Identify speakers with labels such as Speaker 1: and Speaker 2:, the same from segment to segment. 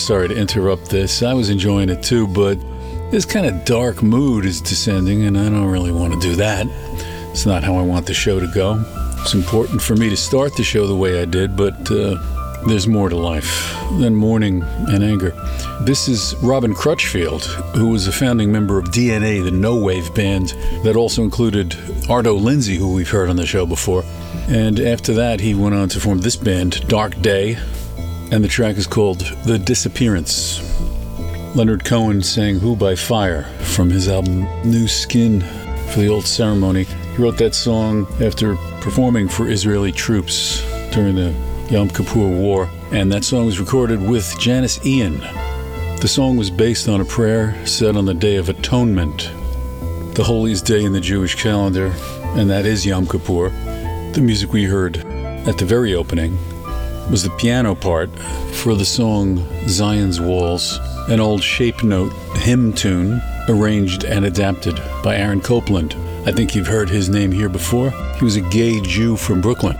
Speaker 1: sorry to interrupt this. I was enjoying it too, but this kind of dark mood is descending, and I don't really want to do that. It's not how I want the show to go. It's important for me to start the show the way I did, but uh, there's more to life than mourning and anger. This is Robin Crutchfield, who was a founding member of DNA, the no wave band that also included Arto Lindsay, who we've heard on the show before. And after that, he went on to form this band, Dark Day, and the track is called The Disappearance. Leonard Cohen sang Who by Fire from his album New Skin for the Old Ceremony. He wrote that song after performing for Israeli troops during the Yom Kippur War, and that song was recorded with Janis Ian. The song was based on a prayer said on the Day of Atonement, the holiest day in the Jewish calendar, and that is Yom Kippur. The music we heard at the very opening was the piano part for the song Zion's Walls, an old shape note hymn tune arranged and adapted by Aaron Copland. I think you've heard his name here before. He was a gay Jew from Brooklyn.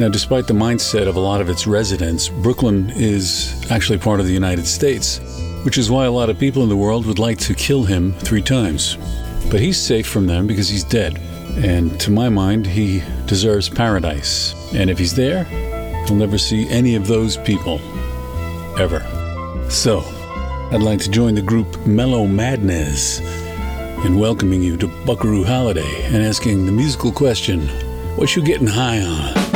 Speaker 1: Now, despite the mindset of a lot of its residents, Brooklyn is actually part of the United States, which is why a lot of people in the world would like to kill him three times. But he's safe from them because he's dead. And to my mind, he deserves paradise. And if he's there, You'll never see any of those people. Ever. So, I'd like to join the group Mellow Madness in welcoming you to Buckaroo Holiday and asking the musical question what you getting high on?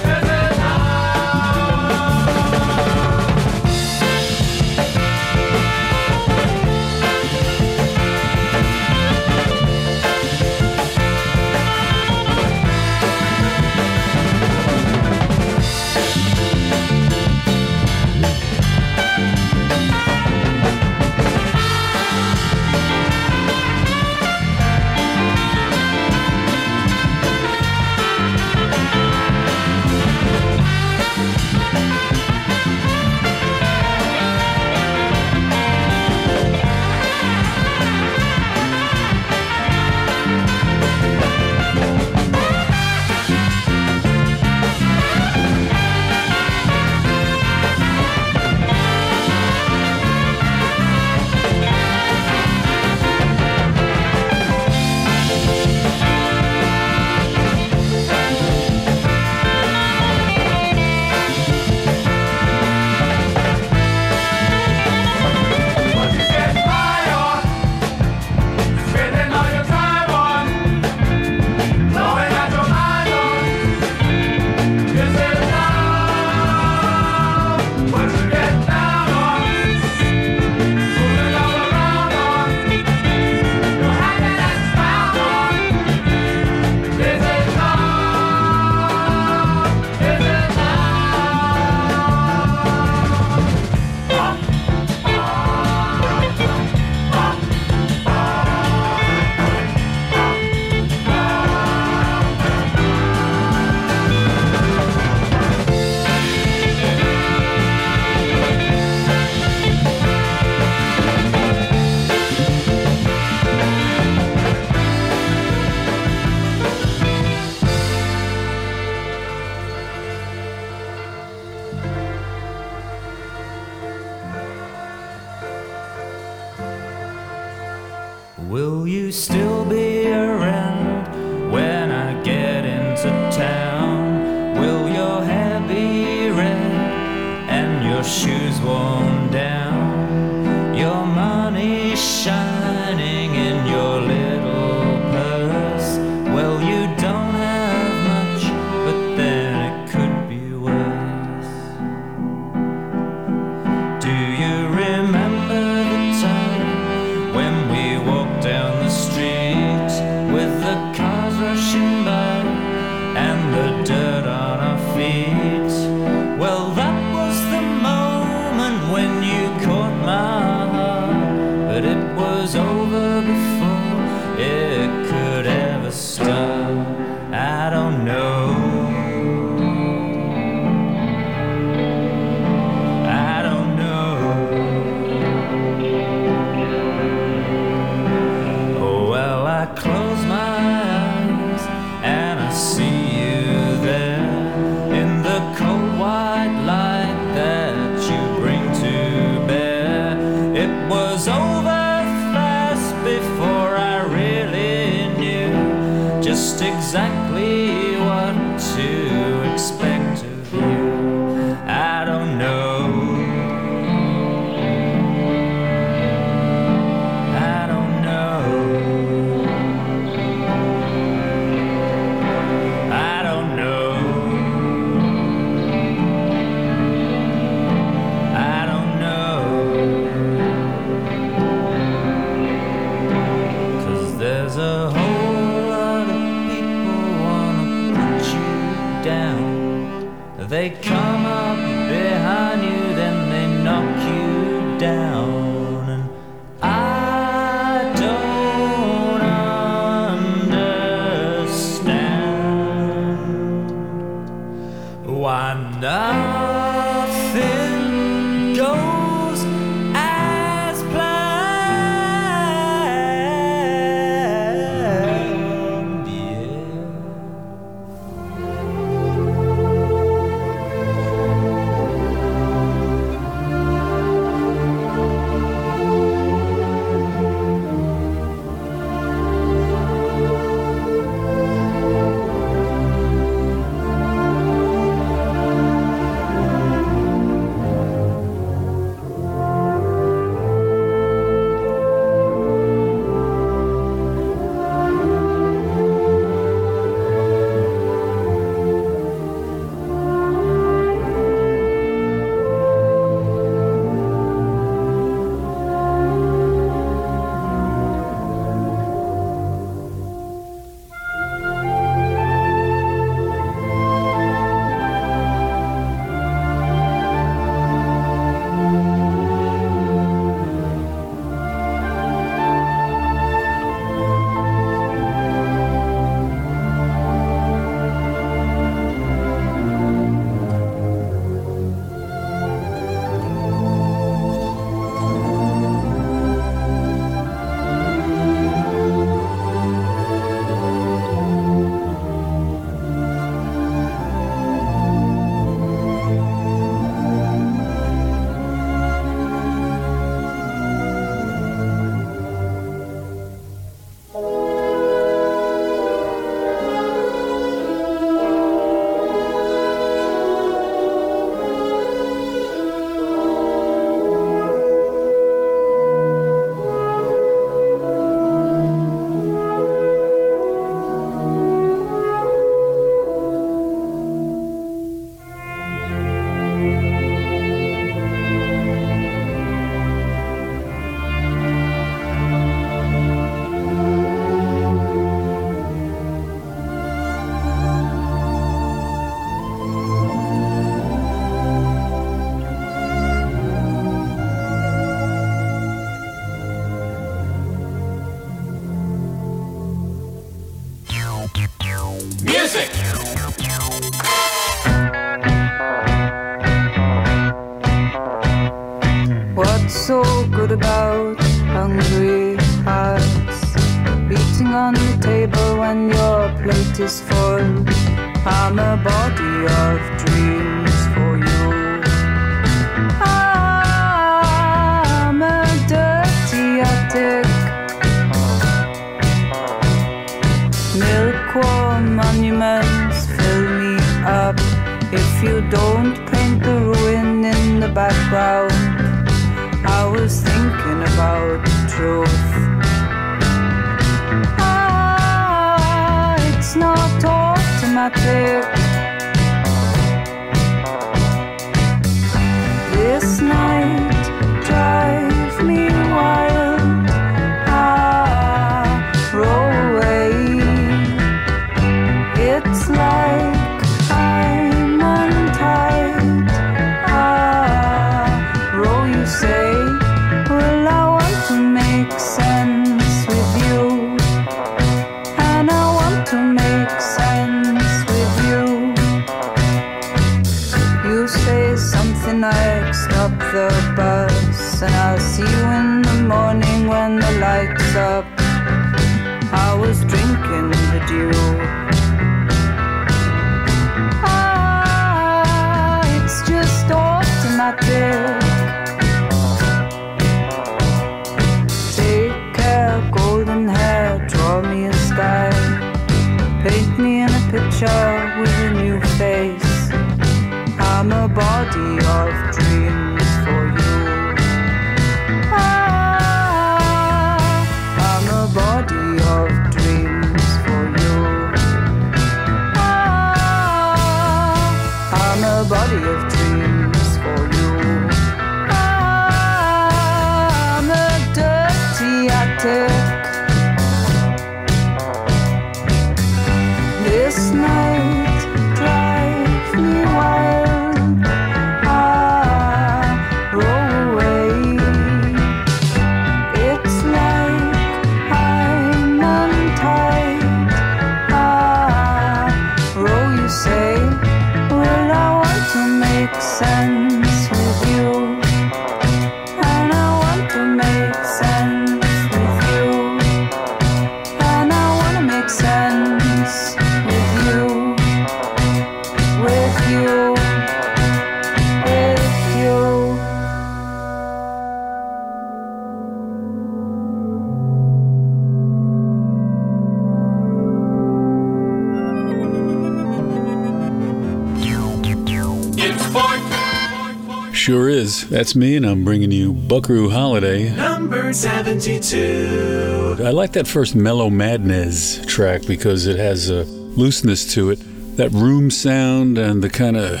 Speaker 1: Sure is. That's me, and I'm bringing you Buckaroo Holiday.
Speaker 2: Number 72.
Speaker 1: I like that first Mellow Madness track because it has a looseness to it. That room sound and the kind of,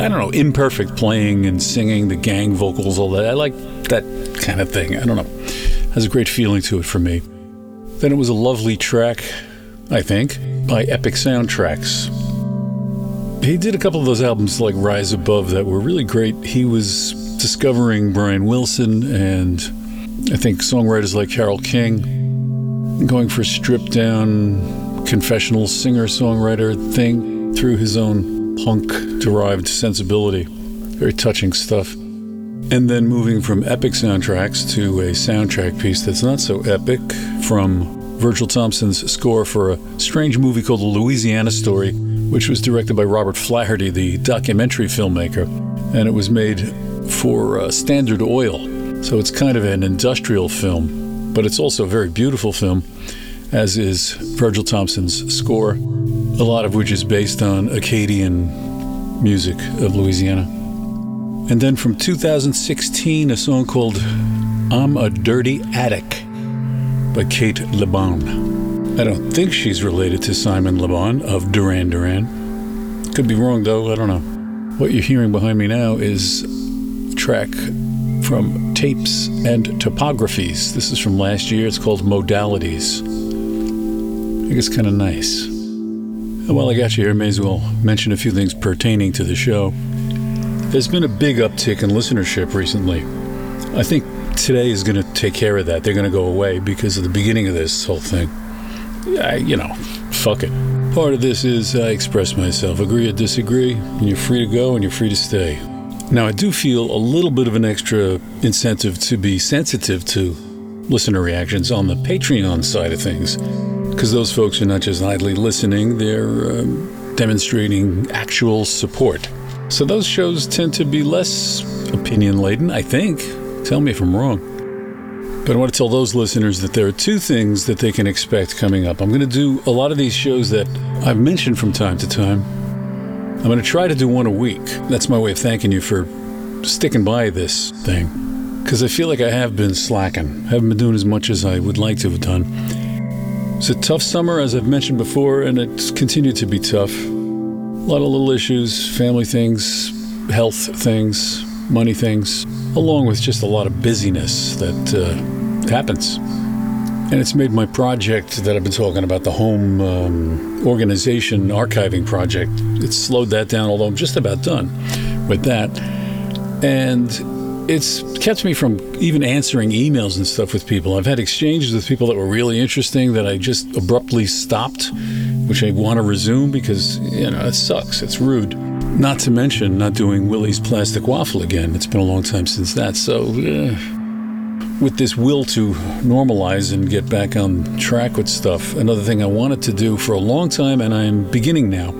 Speaker 1: I don't know, imperfect playing and singing, the gang vocals, all that. I like that kind of thing. I don't know. Has a great feeling to it for me. Then it was a lovely track, I think, by Epic Soundtracks. He did a couple of those albums like Rise Above that were really great. He was discovering Brian Wilson and I think songwriters like Carole King, going for stripped down confessional singer songwriter thing through his own punk derived sensibility. Very touching stuff. And then moving from epic soundtracks to a soundtrack piece that's not so epic from Virgil Thomson's score for a strange movie called The Louisiana Story, which was directed by Robert Flaherty, the documentary filmmaker. And it was made for uh, Standard Oil. So it's kind of an industrial film, but it's also a very beautiful film, as is Virgil Thomson's score, a lot of which is based on Acadian music of Louisiana. And then from 2016, a song called I'm a Dirty Attic by Kate LeBon. I don't think she's related to Simon Le Bon of Duran Duran. Could be wrong though, I don't know. What you're hearing behind me now is a track from Tapes and Topographies. This is from last year. It's called Modalities. I think it's kind of nice. And while I got you here, I may as well mention a few things pertaining to the show. There's been a big uptick in listenership recently. I think today is going to take care of that. They're going to go away because of the beginning of this whole thing. I, you know, fuck it. Part of this is I express myself, agree or disagree, and you're free to go and you're free to stay. Now, I do feel a little bit of an extra incentive to be sensitive to listener reactions on the Patreon side of things, because those folks are not just idly listening, they're um, demonstrating actual support. So those shows tend to be less opinion laden, I think. Tell me if I'm wrong. But I want to tell those listeners that there are two things that they can expect coming up. I'm going to do a lot of these shows that I've mentioned from time to time. I'm going to try to do one a week. That's my way of thanking you for sticking by this thing. Because I feel like I have been slacking. I haven't been doing as much as I would like to have done. It's a tough summer, as I've mentioned before, and it's continued to be tough. A lot of little issues, family things, health things, money things, along with just a lot of busyness that uh, happens. And it's made my project that I've been talking about, the home um, organization archiving project, it's slowed that down, although I'm just about done with that. And it's kept me from even answering emails and stuff with people. I've had exchanges with people that were really interesting that I just abruptly stopped, which I want to resume because, you know, it sucks. It's rude. Not to mention not doing Willie's Plastic Waffle again. It's been a long time since that. So, with this will to normalize and get back on track with stuff, another thing I wanted to do for a long time, and I'm beginning now,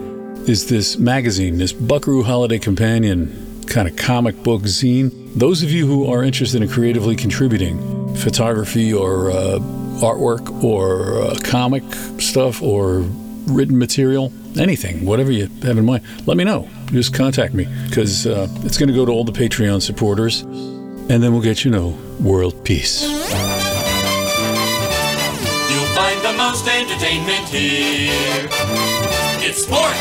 Speaker 1: is this magazine, this Buckaroo Holiday Companion kind of comic book zine. Those of you who are interested in creatively contributing, photography or uh, artwork or uh, comic stuff or written material, anything, whatever you have in mind, let me know. Just contact me because uh, it's going to go to all the Patreon supporters, and then we'll get you know world peace.
Speaker 2: You'll find the most entertainment here. It's sport.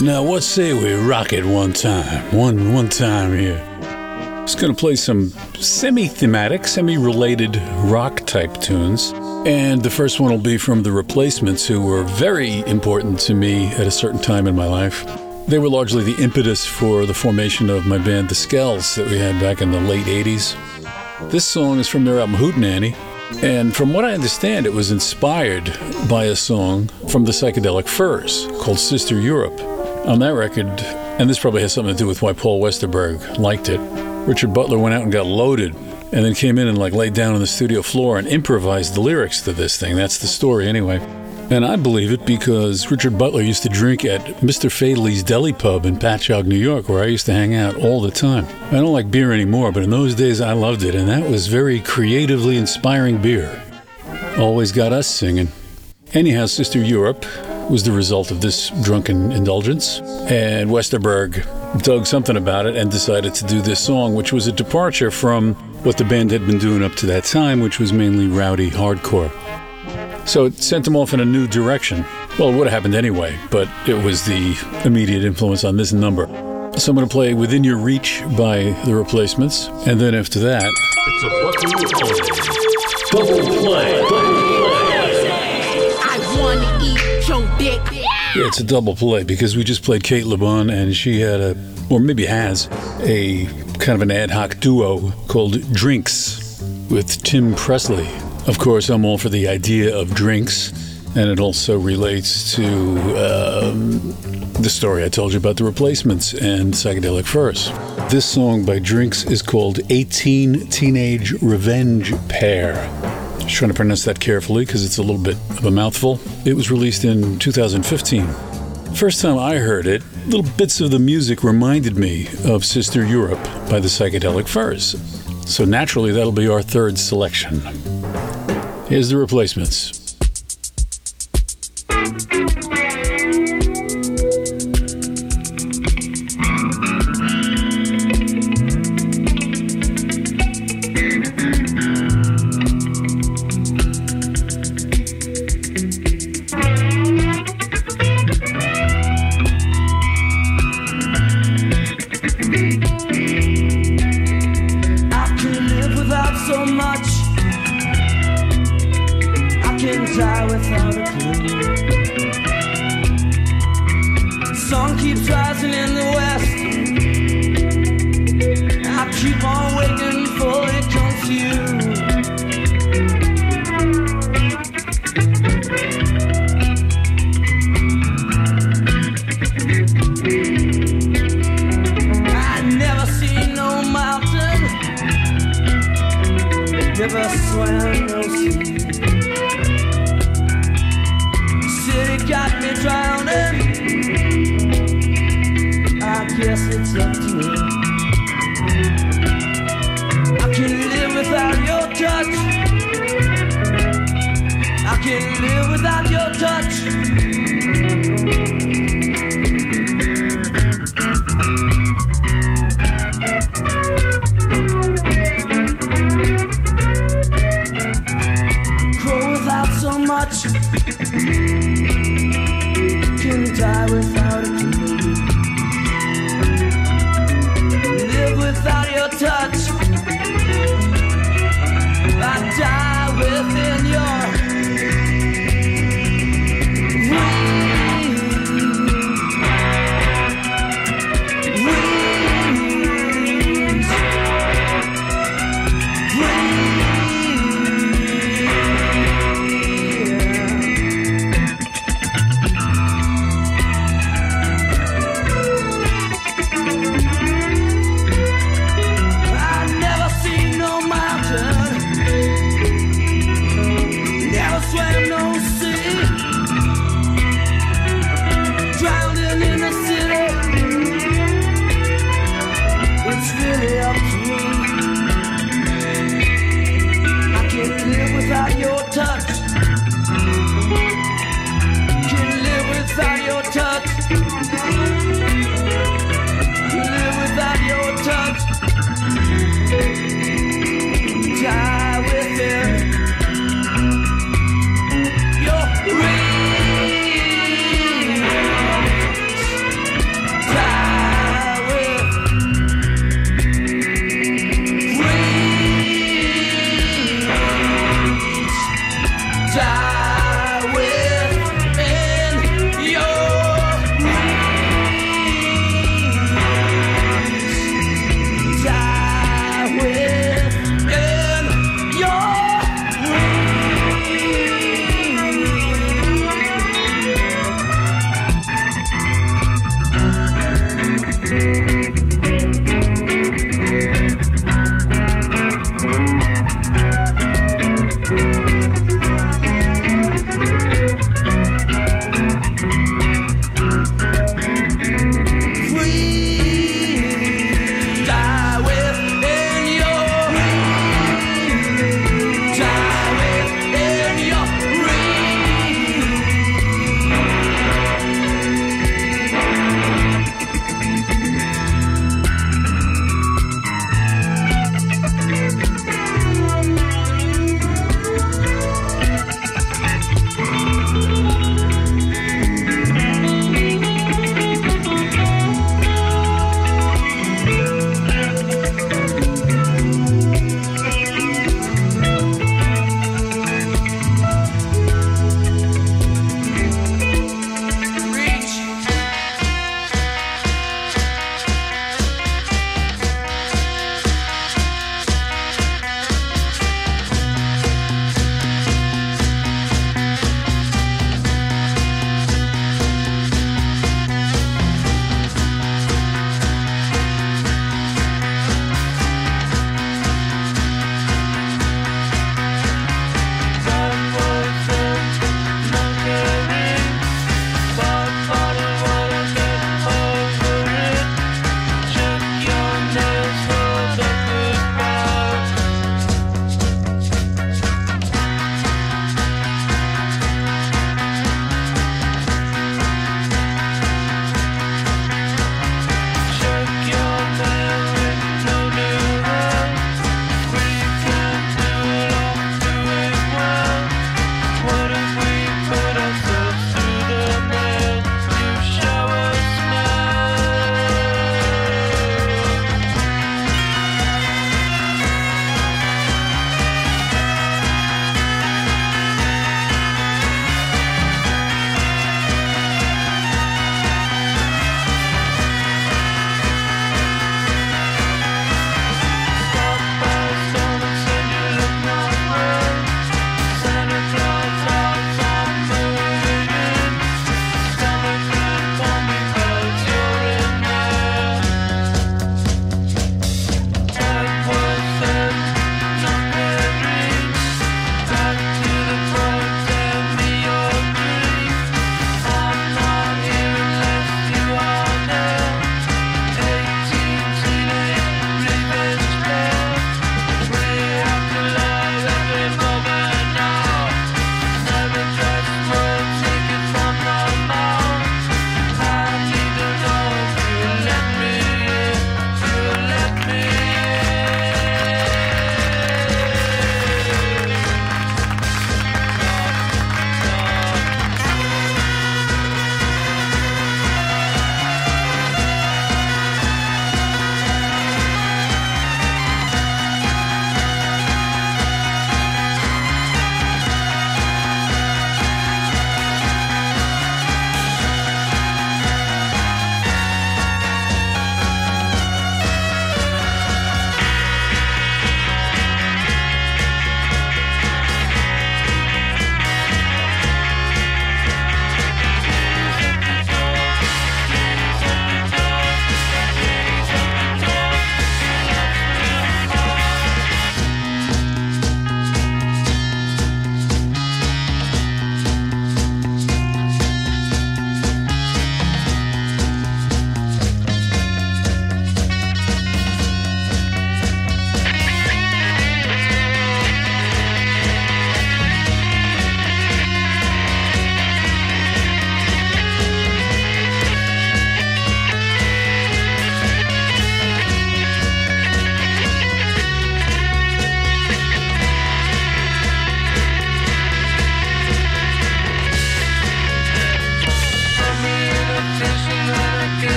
Speaker 1: Now, what say we rock it one time? One one time here. Just gonna play some semi-thematic, semi-related rock type tunes. And the first one will be from the replacements, who were very important to me at a certain time in my life. They were largely the impetus for the formation of my band, The Skells, that we had back in the late 80s. This song is from their album Hootenanny, and from what I understand, it was inspired by a song from the Psychedelic Furs called Sister Europe. On that record, and this probably has something to do with why Paul Westerberg liked it, Richard Butler went out and got loaded and then came in and like laid down on the studio floor and improvised the lyrics to this thing. That's the story anyway. And I believe it because Richard Butler used to drink at Mr. Fadley's Deli Pub in Patchogue, New York, where I used to hang out all the time. I don't like beer anymore, but in those days I loved it, and that was very creatively inspiring beer. Always got us singing. Anyhow, Sister Europe was the result of this drunken indulgence, and Westerberg dug something about it and decided to do this song, which was a departure from what the band had been doing up to that time, which was mainly rowdy hardcore. So it sent them off in a new direction. Well, it would have happened anyway, but it was the immediate influence on this number. So I'm going to play Within Your Reach by The Replacements, and then after that,
Speaker 3: I wanna eat your dick.
Speaker 1: Yeah, it's a double play because we just played Cate Le Bon and she had a, or maybe has, a kind of an ad hoc duo called Drinks with Tim Presley. Of course, I'm all for the idea of drinks, and it also relates to um, the story I told you about the replacements and psychedelic furs. This song by Drinks is called 18 Teenage Revenge Pair. Just trying to pronounce that carefully because it's a little bit of a mouthful. It was released in 2015. First time I heard it, little bits of the music reminded me of Sister Europe by the Psychedelic Furs. So naturally, that'll be our third selection. Here's the replacements.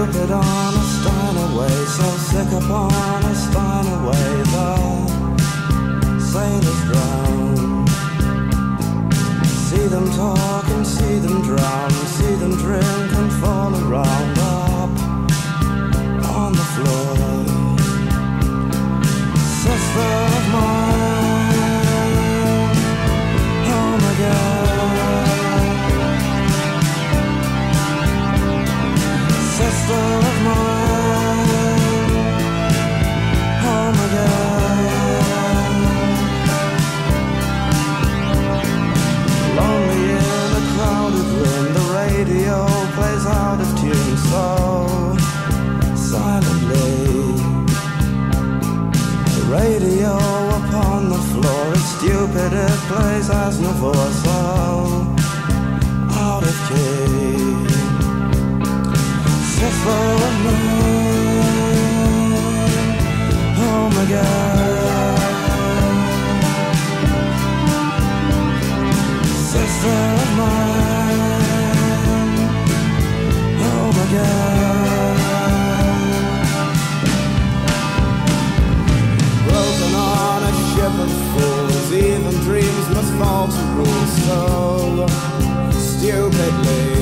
Speaker 4: Stupid on a Steinaway, so sick upon a Steinaway, the sailors drown. See them talk and see them drown, see them drink and fall around up on the floor. Sister stupid, it plays as Navor so Sister of mine, oh my God. Sister of mine, oh my God. Broken on a ship of fools, even dreams must fall to rules so stupidly.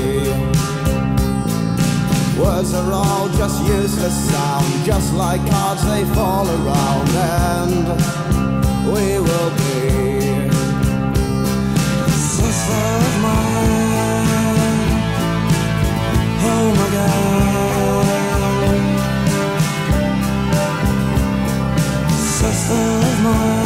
Speaker 4: Words are all just useless sound, just like cards they fall around, and we will be. Sister of mine, oh my God. Sister of mine,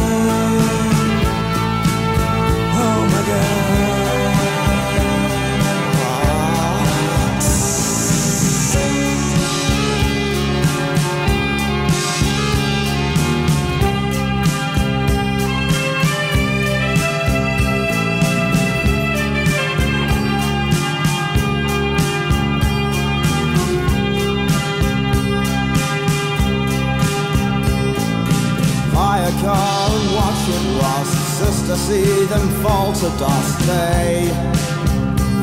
Speaker 4: rust. Sister, see them fall to dust. They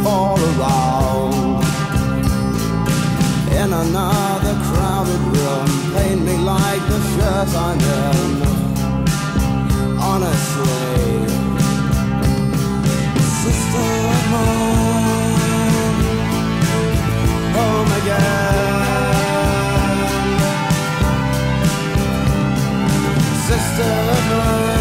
Speaker 4: fall around. In another crowded room, paint me like the shirt I'm in. Honestly, sister of mine, my God. sister of mine.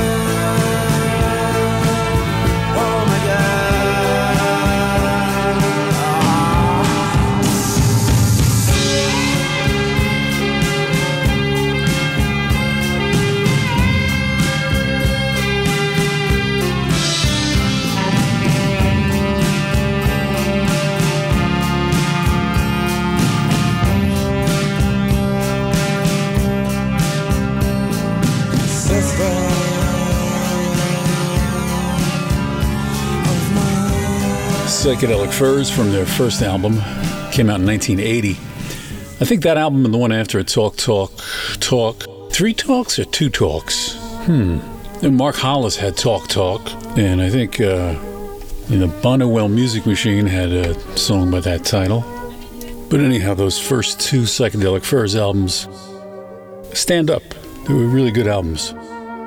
Speaker 1: Psychedelic Furs from their first album came out in 1980. I think that album and the one after it, Talk Talk Talk, three talks or two talks? Hmm. And Mark Hollis had Talk Talk, and I think uh, know, Bonniwell Music Machine had a song by that title. But anyhow, those first two Psychedelic Furs albums stand up. They were really good albums.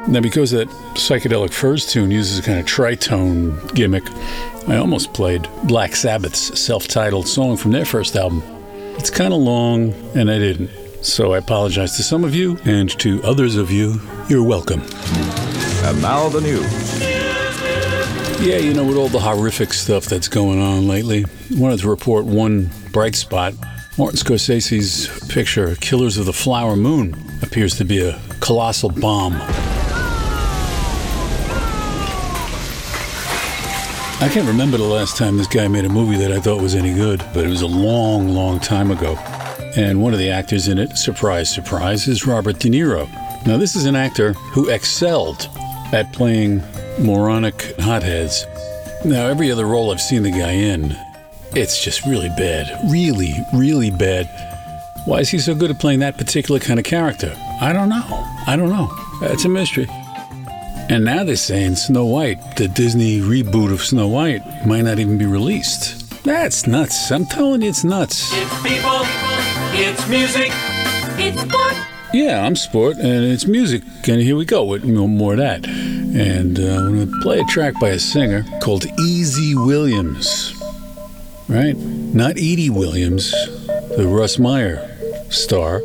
Speaker 1: Now, because that Psychedelic Furs tune uses a kind of tritone gimmick, I almost played Black Sabbath's self titled song from their first album. It's kind of long, and I didn't. So I apologize to some of you, and to others of you, you're welcome.
Speaker 5: And now the news.
Speaker 1: Yeah, you know, with all the horrific stuff that's going on lately, I wanted to report one bright spot. Martin Scorsese's picture, Killers of the Flower Moon, appears to be a colossal bomb. I can't remember the last time this guy made a movie that I thought was any good, but it was a long, long time ago. And one of the actors in it, surprise, surprise, is Robert De Niro. Now, this is an actor who excelled at playing moronic hotheads. Now, every other role I've seen the guy in, it's just really bad. Really, really bad. Why is he so good at playing that particular kind of character? I don't know. I don't know. It's a mystery. And now they're saying Snow White, the Disney reboot of Snow White, might not even be released. That's nuts. I'm telling you, it's nuts.
Speaker 2: If people It's music.
Speaker 3: It's sport.
Speaker 1: Yeah, I'm sport, and it's music, and here we go with you know, more of that. And uh, I'm going to play a track by a singer called Easy Williams. Right? Not Edy Williams, the Russ Meyer star.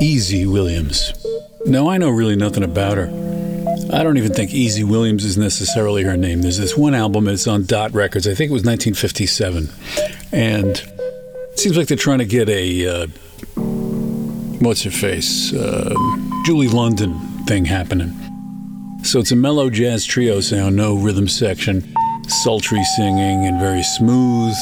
Speaker 1: Easy Williams. Now, I know really nothing about her. I don't even think Easy Williams is necessarily her name. There's this one album, it's on Dot Records. I think it was 1957. And it seems like they're trying to get a, uh, what's her face? Uh, Julie London thing happening. So it's a mellow jazz trio sound, no rhythm section, sultry singing, and very smooth,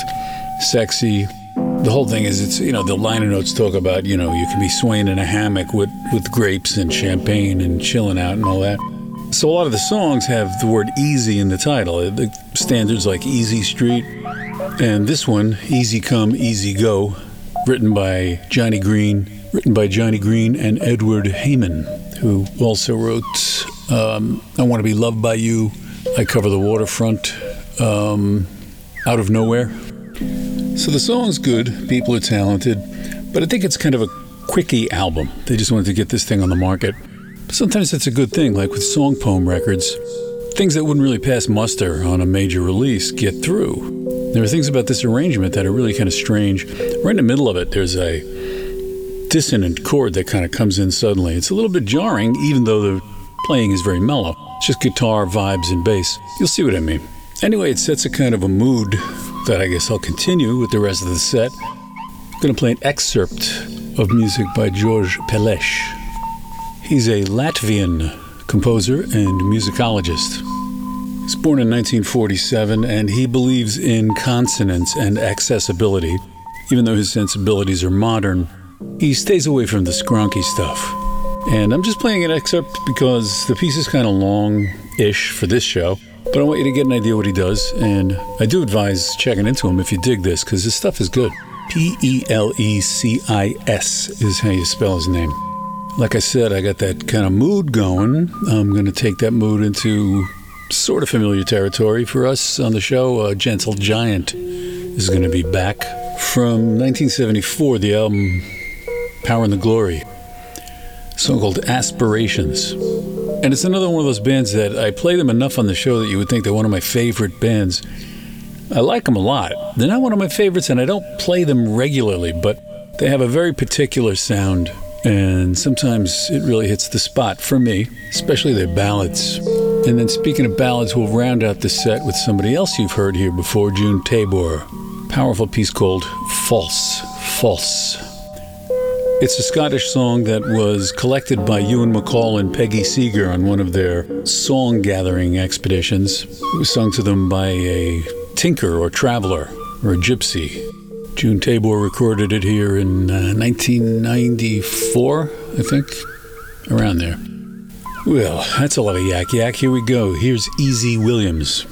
Speaker 1: sexy. The whole thing is, it's, you know, the liner notes talk about, you know, you can be swaying in a hammock with, with grapes and champagne and chilling out and all that. So a lot of the songs have the word easy in the title. The standards like Easy Street, and this one, Easy Come, Easy Go, written by Johnny Green, written by Johnny Green and Edward Heyman, who also wrote um, I Want to Be Loved by You, I Cover the Waterfront, um, Out of Nowhere. So the song's good, people are talented, but I think it's kind of a quickie album. They just wanted to get this thing on the market. Sometimes it's a good thing, like with song poem records. Things that wouldn't really pass muster on a major release get through. There are things about this arrangement that are really kind of strange. Right in the middle of it, there's a dissonant chord that kind of comes in suddenly. It's a little bit jarring, even though the playing is very mellow. It's just guitar, vibes, and bass. You'll see what I mean. Anyway, it sets a kind of a mood that I guess I'll continue with the rest of the set. I'm going to play an excerpt of music by George Pelesh. He's a Latvian composer and musicologist. He's born in 1947 and he believes in consonance and accessibility. Even though his sensibilities are modern, he stays away from the skronky stuff. And I'm just playing an excerpt because the piece is kind of long ish for this show, but I want you to get an idea what he does. And I do advise checking into him if you dig this because his stuff is good. P E L E C I S is how you spell his name. Like I said, I got that kind of mood going. I'm going to take that mood into sort of familiar territory for us on the show. Uh, Gentle Giant is going to be back from 1974, the album Power and the Glory, song called Aspirations. And it's another one of those bands that I play them enough on the show that you would think they're one of my favorite bands. I like them a lot. They're not one of my favorites, and I don't play them regularly, but they have a very particular sound, and sometimes it really hits the spot for me, especially their ballads. And then, speaking of ballads, we'll round out the set with somebody else you've heard here before, June Tabor. Powerful piece called False, False. It's a Scottish song that was collected by Ewan MacColl and Peggy Seeger on one of their song gathering expeditions. It was sung to them by a tinker or traveler or a gypsy. June Tabor recorded it here in uh, 1994, I think, around there. Well, that's a lot of yak yak. Here we go. Here's Easy Williams.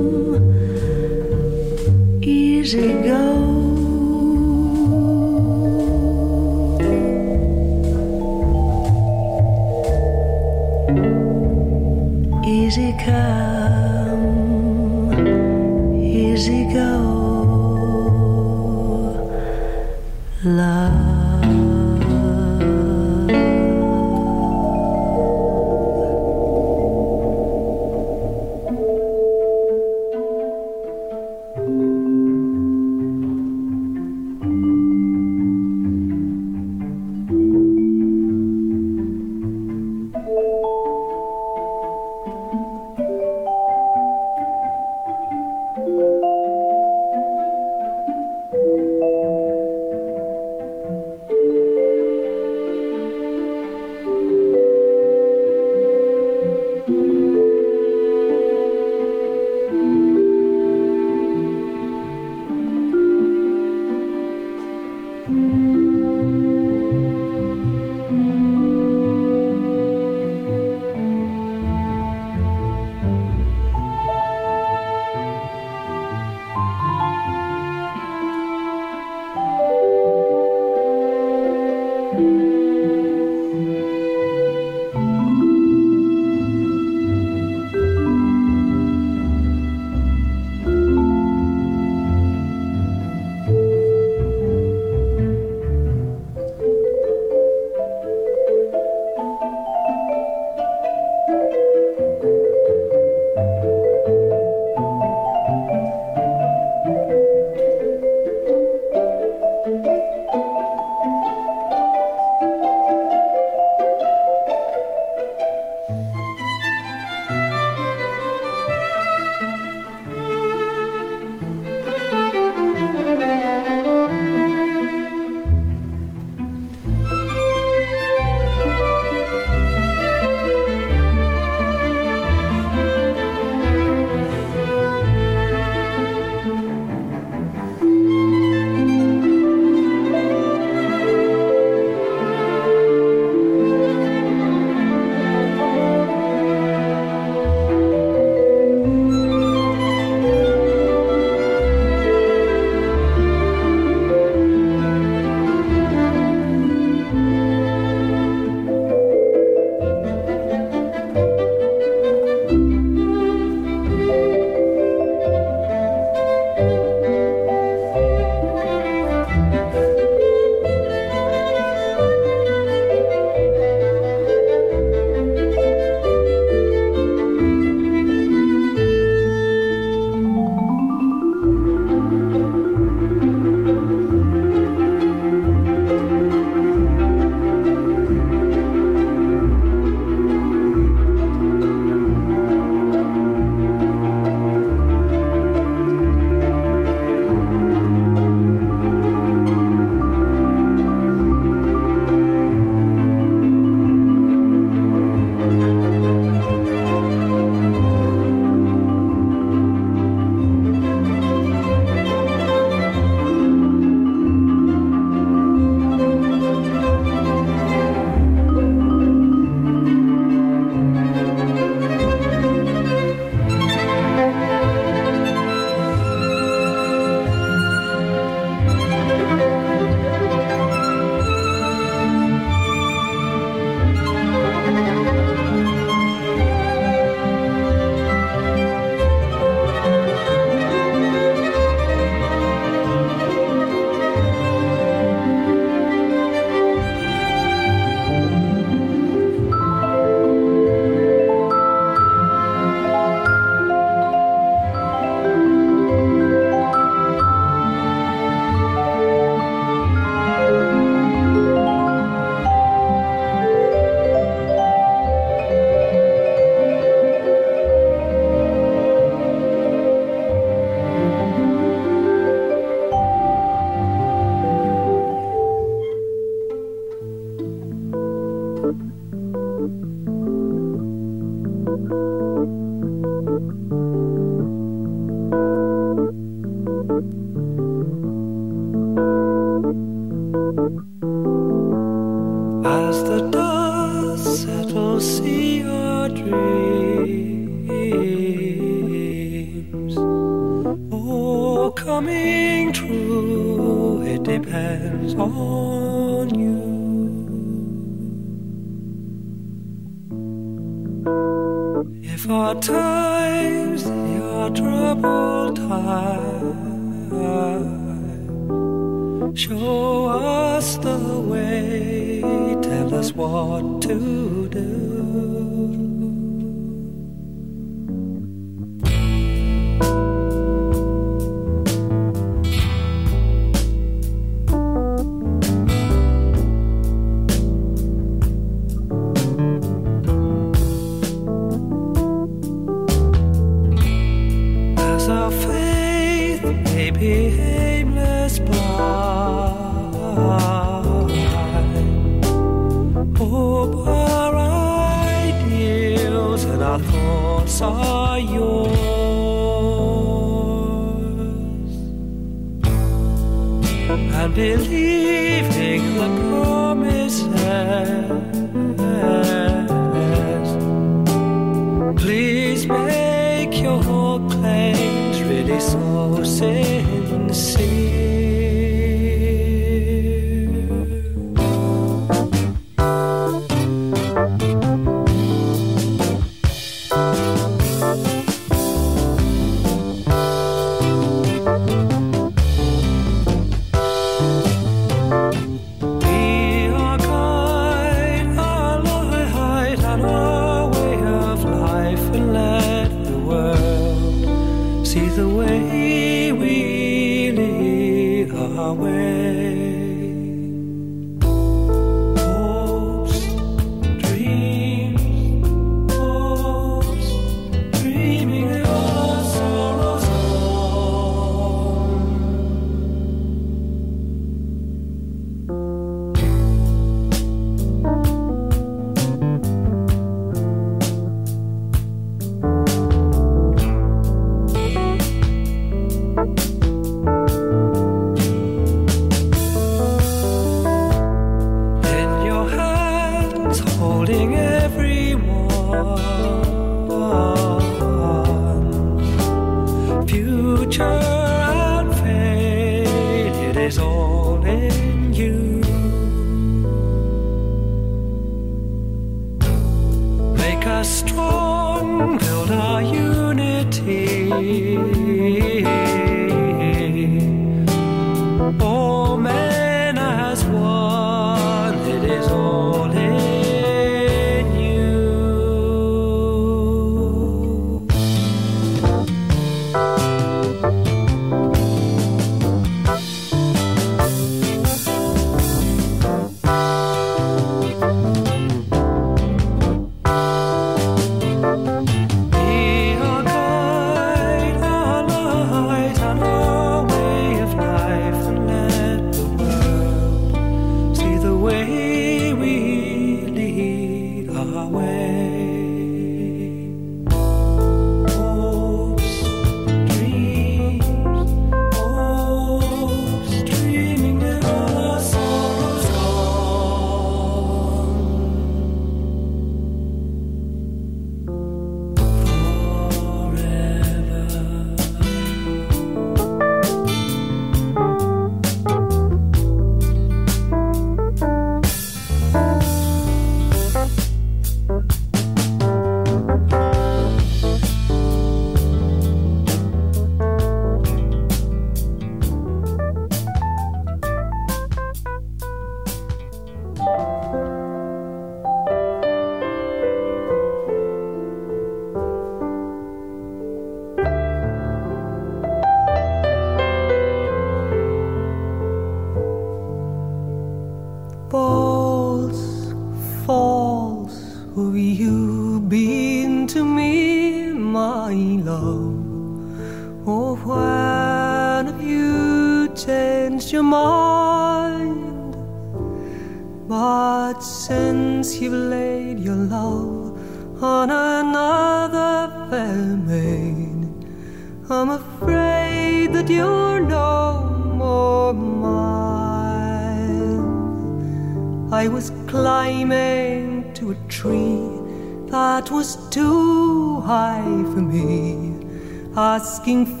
Speaker 6: Asking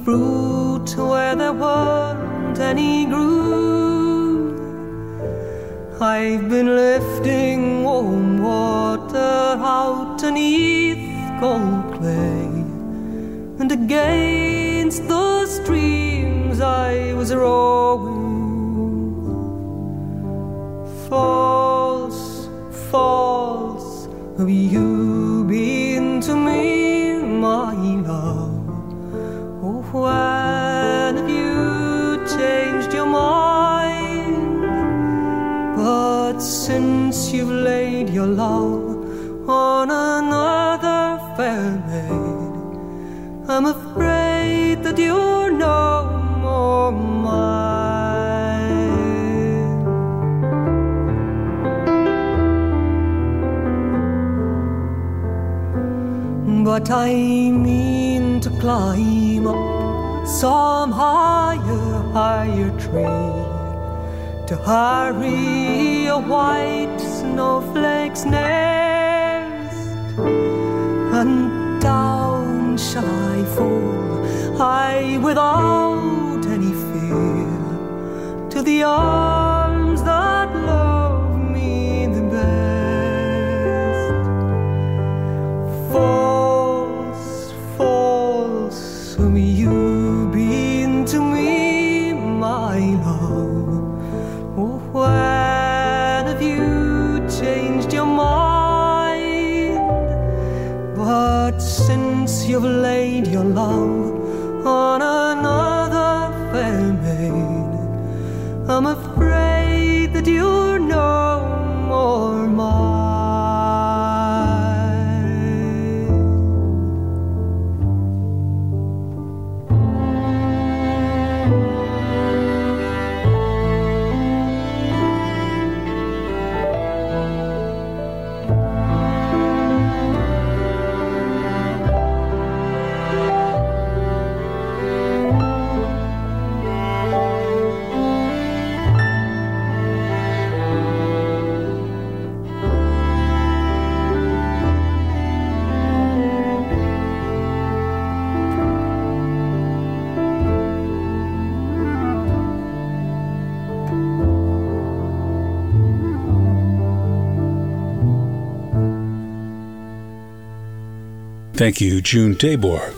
Speaker 1: Thank you, June Tabor.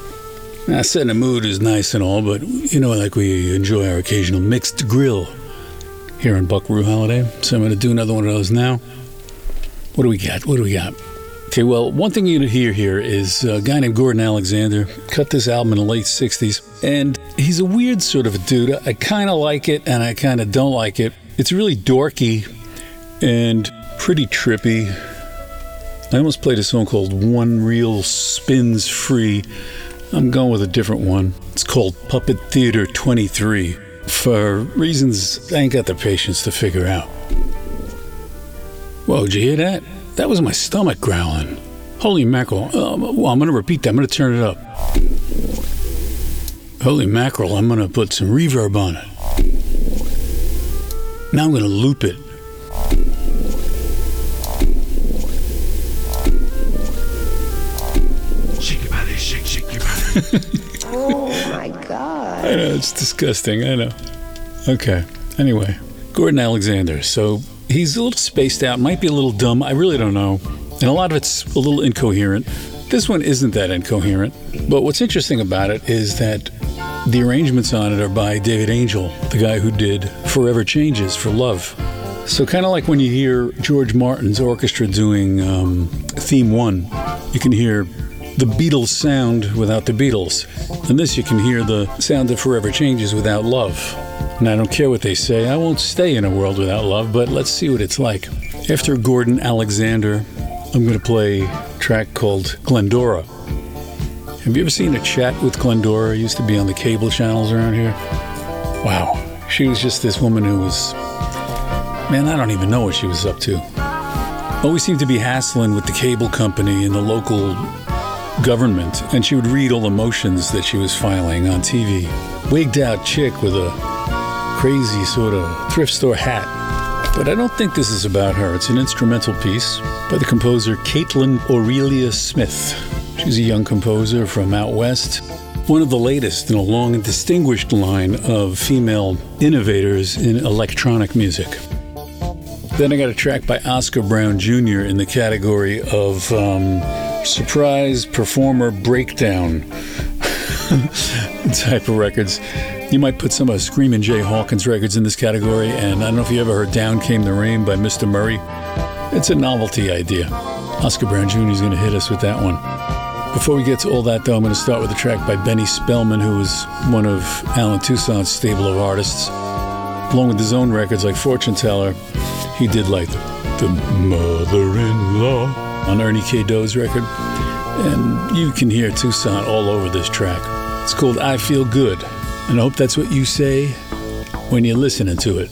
Speaker 1: Now, setting a mood is nice and all, but you know, like we enjoy our occasional mixed grill here on Buckaroo Holiday. So I'm going to do another one of those now. What do we got? What do we got? Okay, well, one thing you hear here is a guy named Gordon Alexander cut this album in the late 60s, and he's a weird sort of a dude. I kind of like it, and I kind of don't like it. It's really dorky and pretty trippy. I almost played a song called One Reel Spins Free. I'm going with a different one. It's called Puppet Theater 23 for reasons I ain't got the patience to figure out. Whoa, did you hear that? That was my stomach growling. Holy mackerel. Uh, well, I'm going to repeat that. I'm going to turn it up. Holy mackerel, I'm going to put some reverb on it. Now I'm going to loop it.
Speaker 7: Oh my god.
Speaker 1: I know, it's disgusting. I know. Okay. Anyway, Gordon Alexander. So he's a little spaced out, might be a little dumb. I really don't know. And a lot of it's a little incoherent. This one isn't that incoherent. But what's interesting about it is that the arrangements on it are by David Angel, the guy who did Forever Changes for Love. So, kind of like when you hear George Martin's orchestra doing um, Theme 1, you can hear the Beatles sound without the Beatles. And this, you can hear the sound of Forever Changes without love. And I don't care what they say, I won't stay in a world without love, but let's see what it's like. After Gordon Alexander, I'm going to play a track called Glendora. Have you ever seen a chat with Glendora? It Used to be on the cable channels around here. Wow. She was just this woman who was, man, I don't even know what she was up to. Always seemed to be hassling with the cable company and the local government, and she would read all the motions that she was filing on TV. Wigged out chick with a crazy sort of thrift store hat. But I don't think this is about her. It's an instrumental piece by the composer Kaitlyn Aurelia Smith. She's a young composer from out west, one of the latest in a long and distinguished line of female innovators in electronic music.
Speaker 8: Then I got a track by Oscar Brown Jr. in the category of um, surprise performer breakdown type of records. You might put some of Screamin' Jay Hawkins records in this category, and I don't know if you ever heard Down Came the Rain by Mr. Murray. It's a novelty idea. Oscar Brown Jr. is going to hit us with that one. Before we get to all that, though, I'm going to start with a track by Benny Spellman, who was one of Allen Toussaint's stable of artists. Along with his own records like Fortune Teller, he did like the mother in law on Ernie K. Doe's record. And you can hear Toussaint all over this track. It's called I Feel Good. And I hope that's what you say when you're listening to it.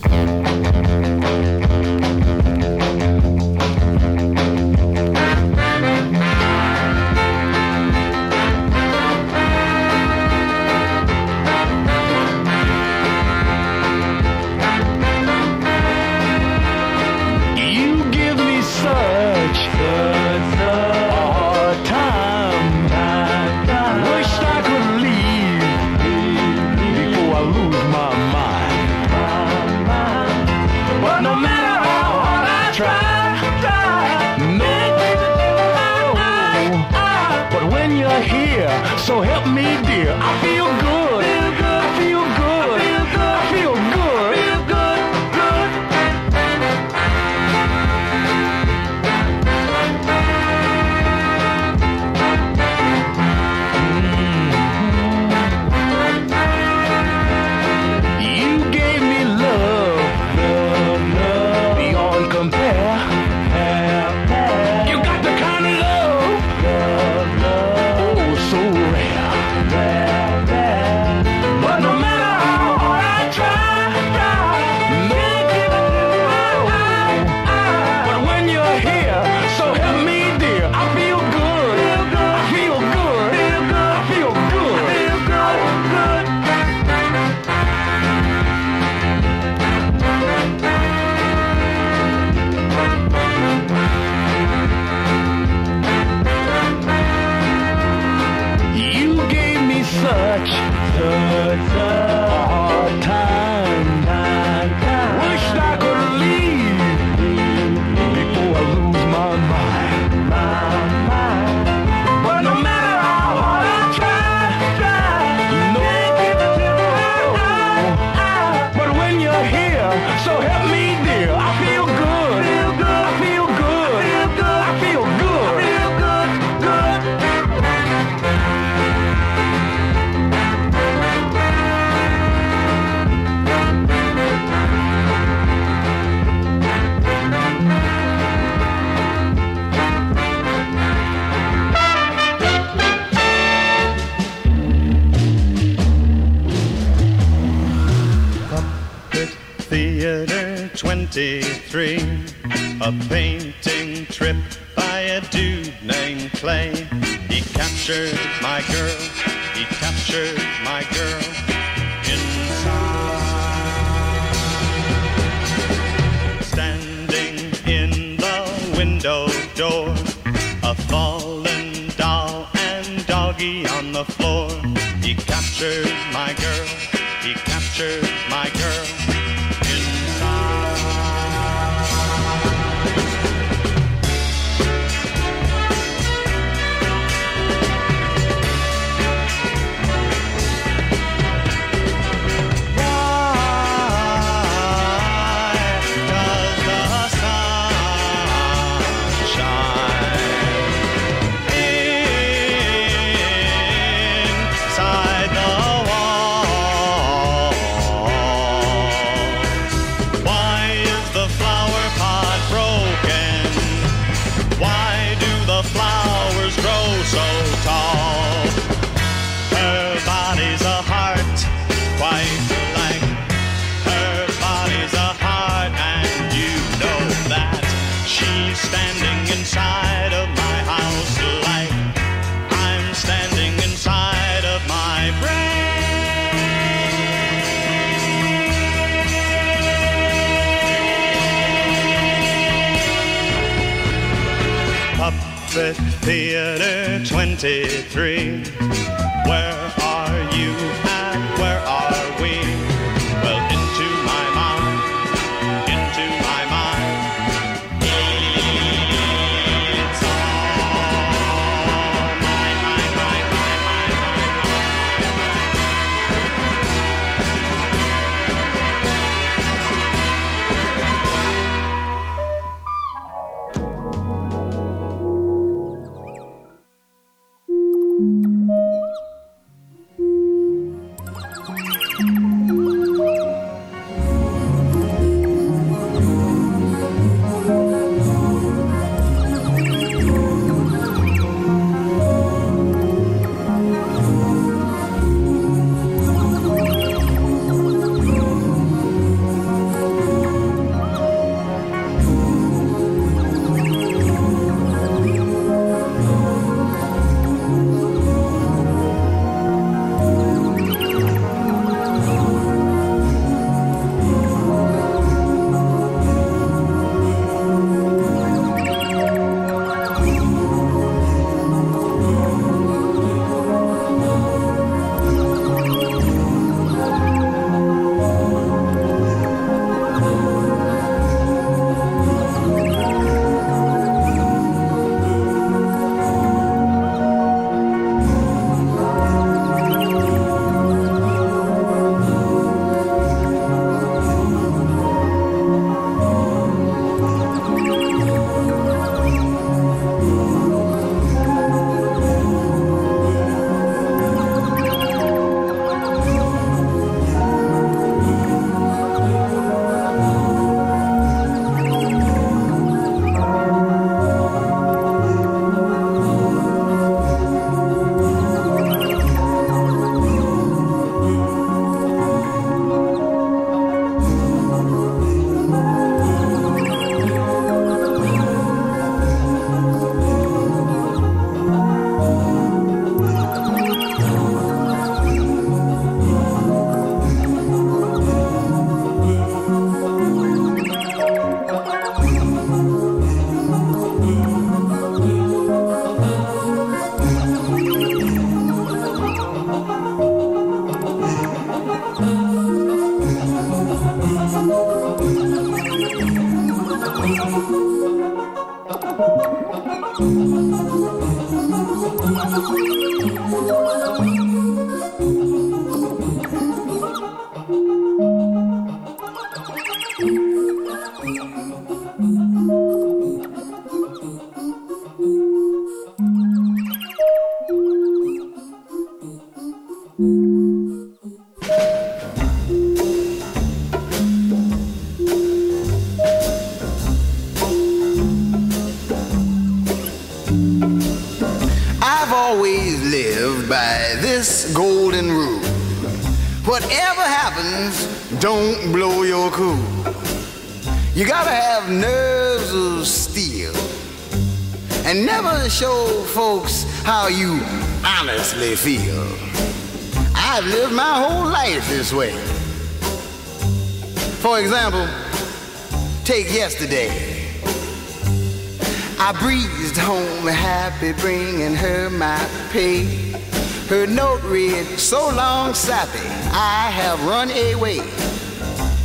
Speaker 9: Note read, so long, sappy, I have run away.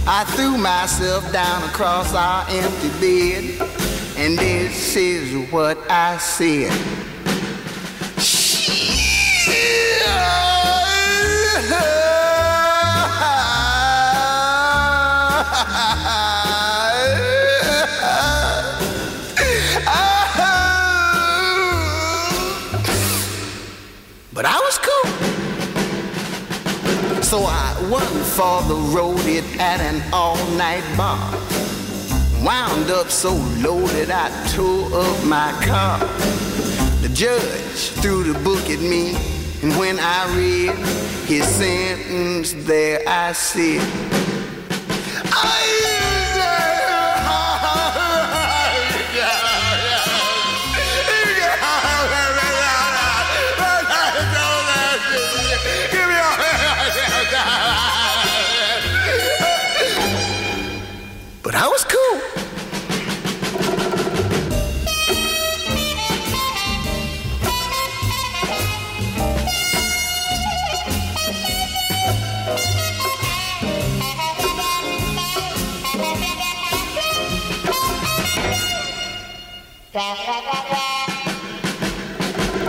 Speaker 9: I threw myself down across our empty bed, and this is what I said. I went for the road it at an all-night bar. Wound up so loaded I tore up my car. The judge threw the book at me, and when I read his sentence, there I said, sit. I was cool.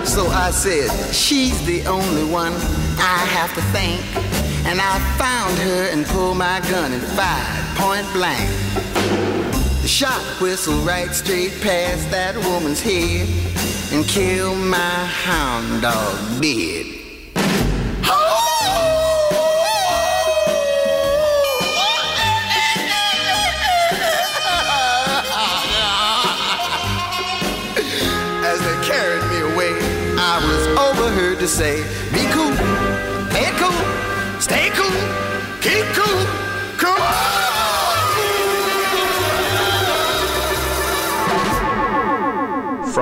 Speaker 9: So I said, she's the only one I have to thank. And I found her and pulled my gun and fired point blank. The shot whistled right straight past that woman's head and killed my hound dog dead. As they carried me away, I was overheard to say, Be cool, stay cool, stay cool, keep cool,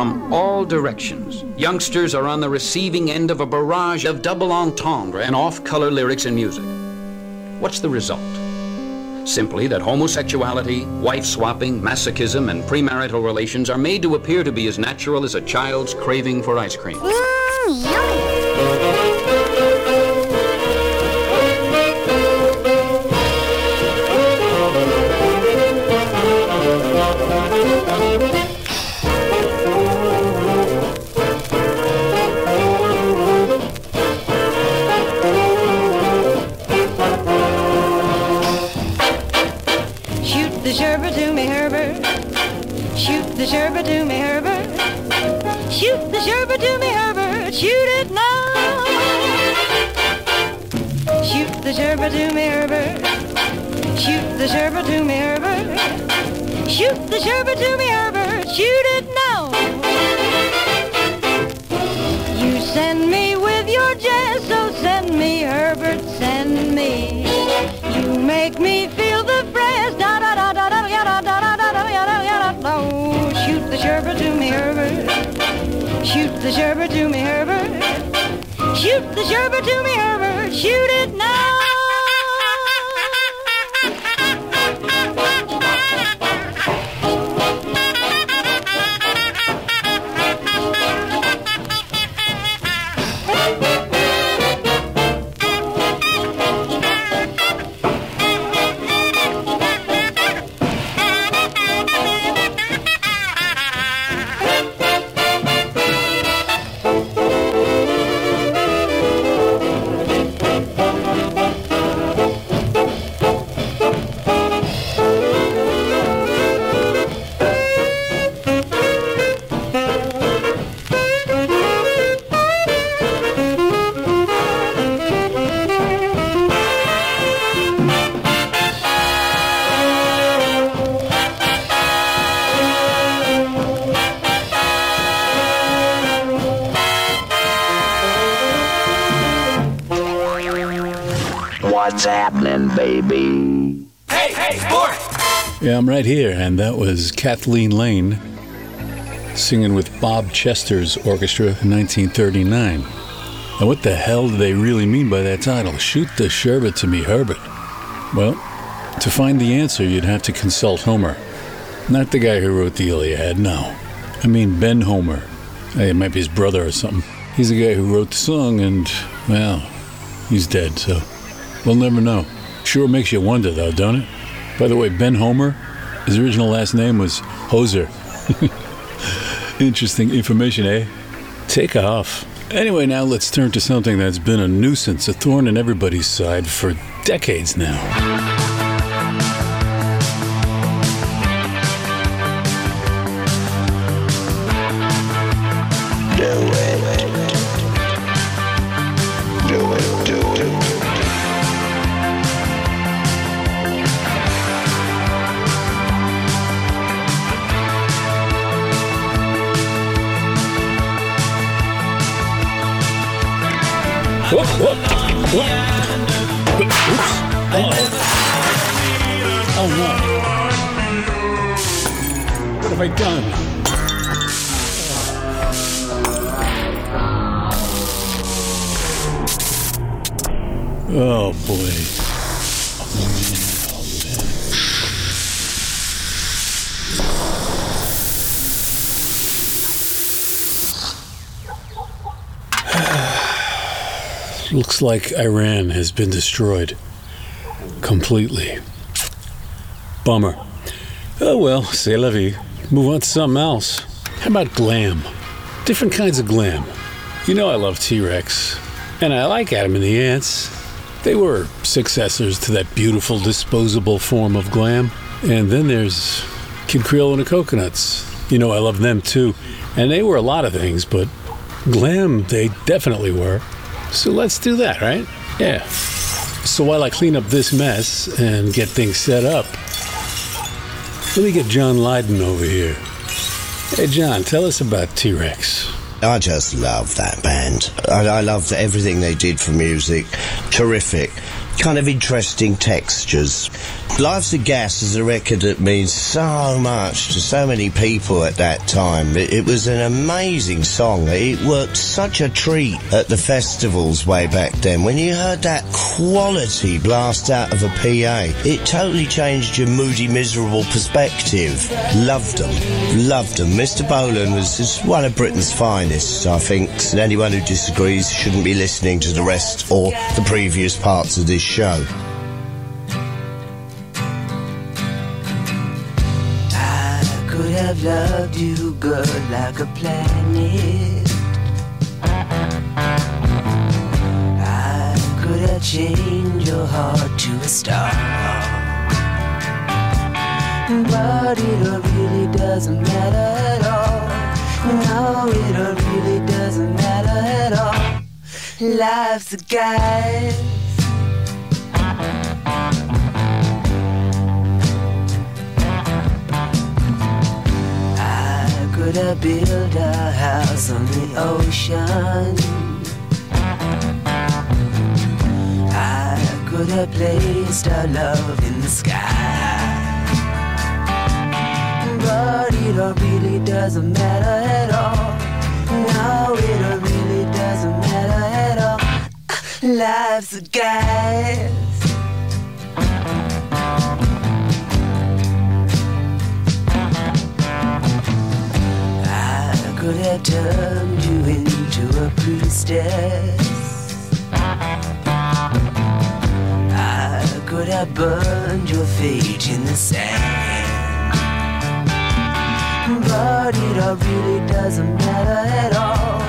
Speaker 10: From all directions, youngsters are on the receiving end of a barrage of double entendre and off color lyrics and music. What's the result? Simply that homosexuality, wife swapping, masochism, and premarital relations are made to appear to be as natural as a child's craving for ice cream.
Speaker 11: Mmm, Shoot sherbet to me, Herbert. Shoot the sherbet to me, Herbert. Shoot it now. You send me with your jazz, so send me, Herbert, send me. You make me feel the da da da da da da da da da da da da da. Shoot the sherbet to me, Herbert. Shoot the sherbet to me, Herbert. Shoot the sherbet to me, Herbert. Shoot it now.
Speaker 12: What's happening, baby?
Speaker 2: Hey, hey, sport!
Speaker 1: Yeah, I'm right here, and that was Kathleen Lane singing with Bob Chester's orchestra in 1939. Now, what the hell do they really mean by that title? Shoot the sherbet to me, Herbert. Well, to find the answer, you'd have to consult Homer. Not the guy who wrote the Iliad, no. I mean Ben Homer. Hey, it might be his brother or something. He's the guy who wrote the song, and, well, he's dead, so we'll never know. Sure makes you wonder, though, don't it? By the way, Ben Homer, his original last name was Hoser. Interesting information, eh? Take off. Anyway, now let's turn to something that's been a nuisance, a thorn in everybody's side for decades now. Looks like Iran has been destroyed. Completely. Bummer. Oh well, c'est la vie. Move on to something else. How about glam? Different kinds of glam. You know I love T Rex. And I like Adam and the Ants. They were successors to that beautiful disposable form of glam. And then there's Kid Creole and the Coconuts. You know I love them too. And they were a lot of things, but glam they definitely were. So let's do that, right? Yeah. So while I clean up this mess and get things set up, let me get John Lydon over here. Hey, John, tell us about T Rex.
Speaker 13: I just love that band. I, I loved everything they did for music. Terrific. Kind of interesting textures. Life's a Gas is a record that means so much to so many people at that time. It, it was an amazing song. It worked such a treat at the festivals way back then. When you heard that quality blast out of a PA, it totally changed your moody, miserable perspective. Loved them. Loved them. Mr. Bolan was just one of Britain's finest, I think. And anyone who disagrees shouldn't be listening to the rest or the previous parts of this show.
Speaker 14: I could have loved you, girl, like a planet. I could have changed your heart to a star. But it really doesn't matter at all. No, it really doesn't matter at all. Life's a guide. Could have built a house on the ocean. I could have placed our love in the sky. But it all really doesn't matter at all. No, it all really doesn't matter at all. Uh, life's a guide. I turned you into a priestess. I could have burned your feet in the sand. But it all really doesn't matter at all.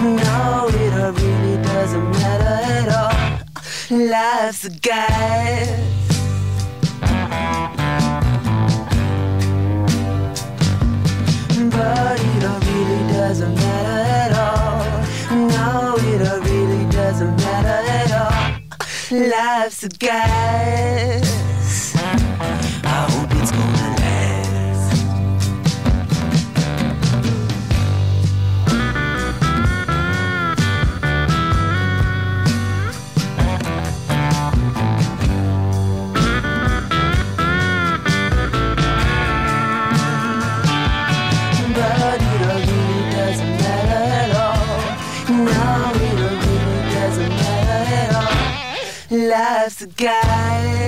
Speaker 14: No, it all really doesn't matter at all. Life's a guide. But doesn't matter at all. No, it all really doesn't matter at all. Life's a gas. I hope
Speaker 15: life's a guide.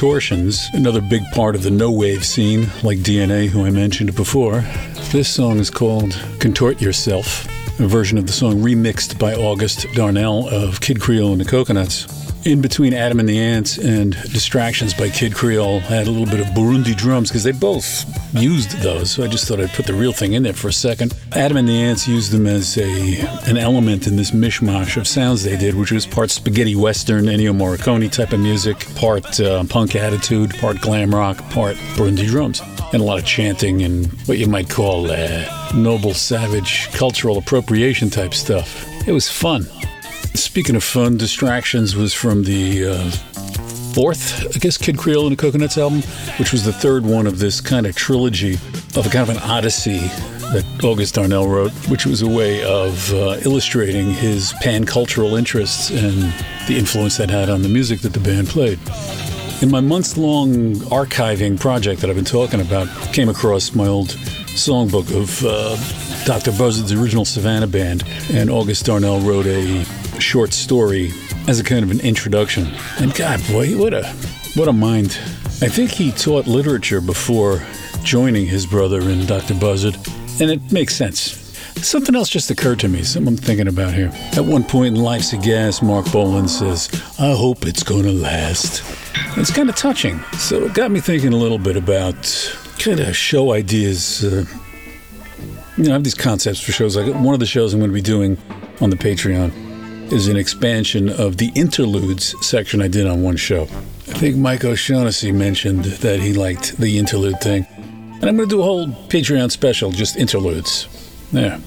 Speaker 1: Contortions, another big part of the no wave scene, like DNA, who I mentioned before. This song is called Contort Yourself, a version of the song remixed by August Darnell of Kid Creole and the Coconuts. In between Adam and the Ants and Distractions by Kid Creole, I had a little bit of Burundi drums because they both used those. So I just thought I'd put the real thing in there for a second. Adam and the Ants used them as a an element in this mishmash of sounds they did, which was part spaghetti western, Ennio Morricone type of music, part uh, punk attitude, part glam rock, part Burundi drums, and a lot of chanting and what you might call uh, noble, savage, cultural appropriation type stuff. It was fun. Speaking of fun, Distractions was from the uh, fourth, I guess, Kid Creole and the Coconuts album, which was the third one of this kind of trilogy of a kind of an odyssey that August Darnell wrote, which was a way of uh, illustrating his pan cultural interests and the influence that had on the music that the band played. In my months long archiving project that I've been talking about, came across my old songbook of uh, Dr. Buzzard's original Savannah Band, and August Darnell wrote a short story as a kind of an introduction. And God, boy, what a what a mind! I think he taught literature before joining his brother in Dr. Buzzard, and it makes sense. Something else just occurred to me, something I'm thinking about here. At one point in Life's a Gas, Marc Bolan says, I hope it's gonna last. It's kind of touching. So it got me thinking a little bit about kind of show ideas. Uh, you know, I have these concepts for shows. Like one of the shows I'm going to be doing on the Patreon is an expansion of the interludes section I did on one show. I think Mike O'Shaughnessy mentioned that he liked the interlude thing. And I'm going to do a whole Patreon special, just interludes. Yeah.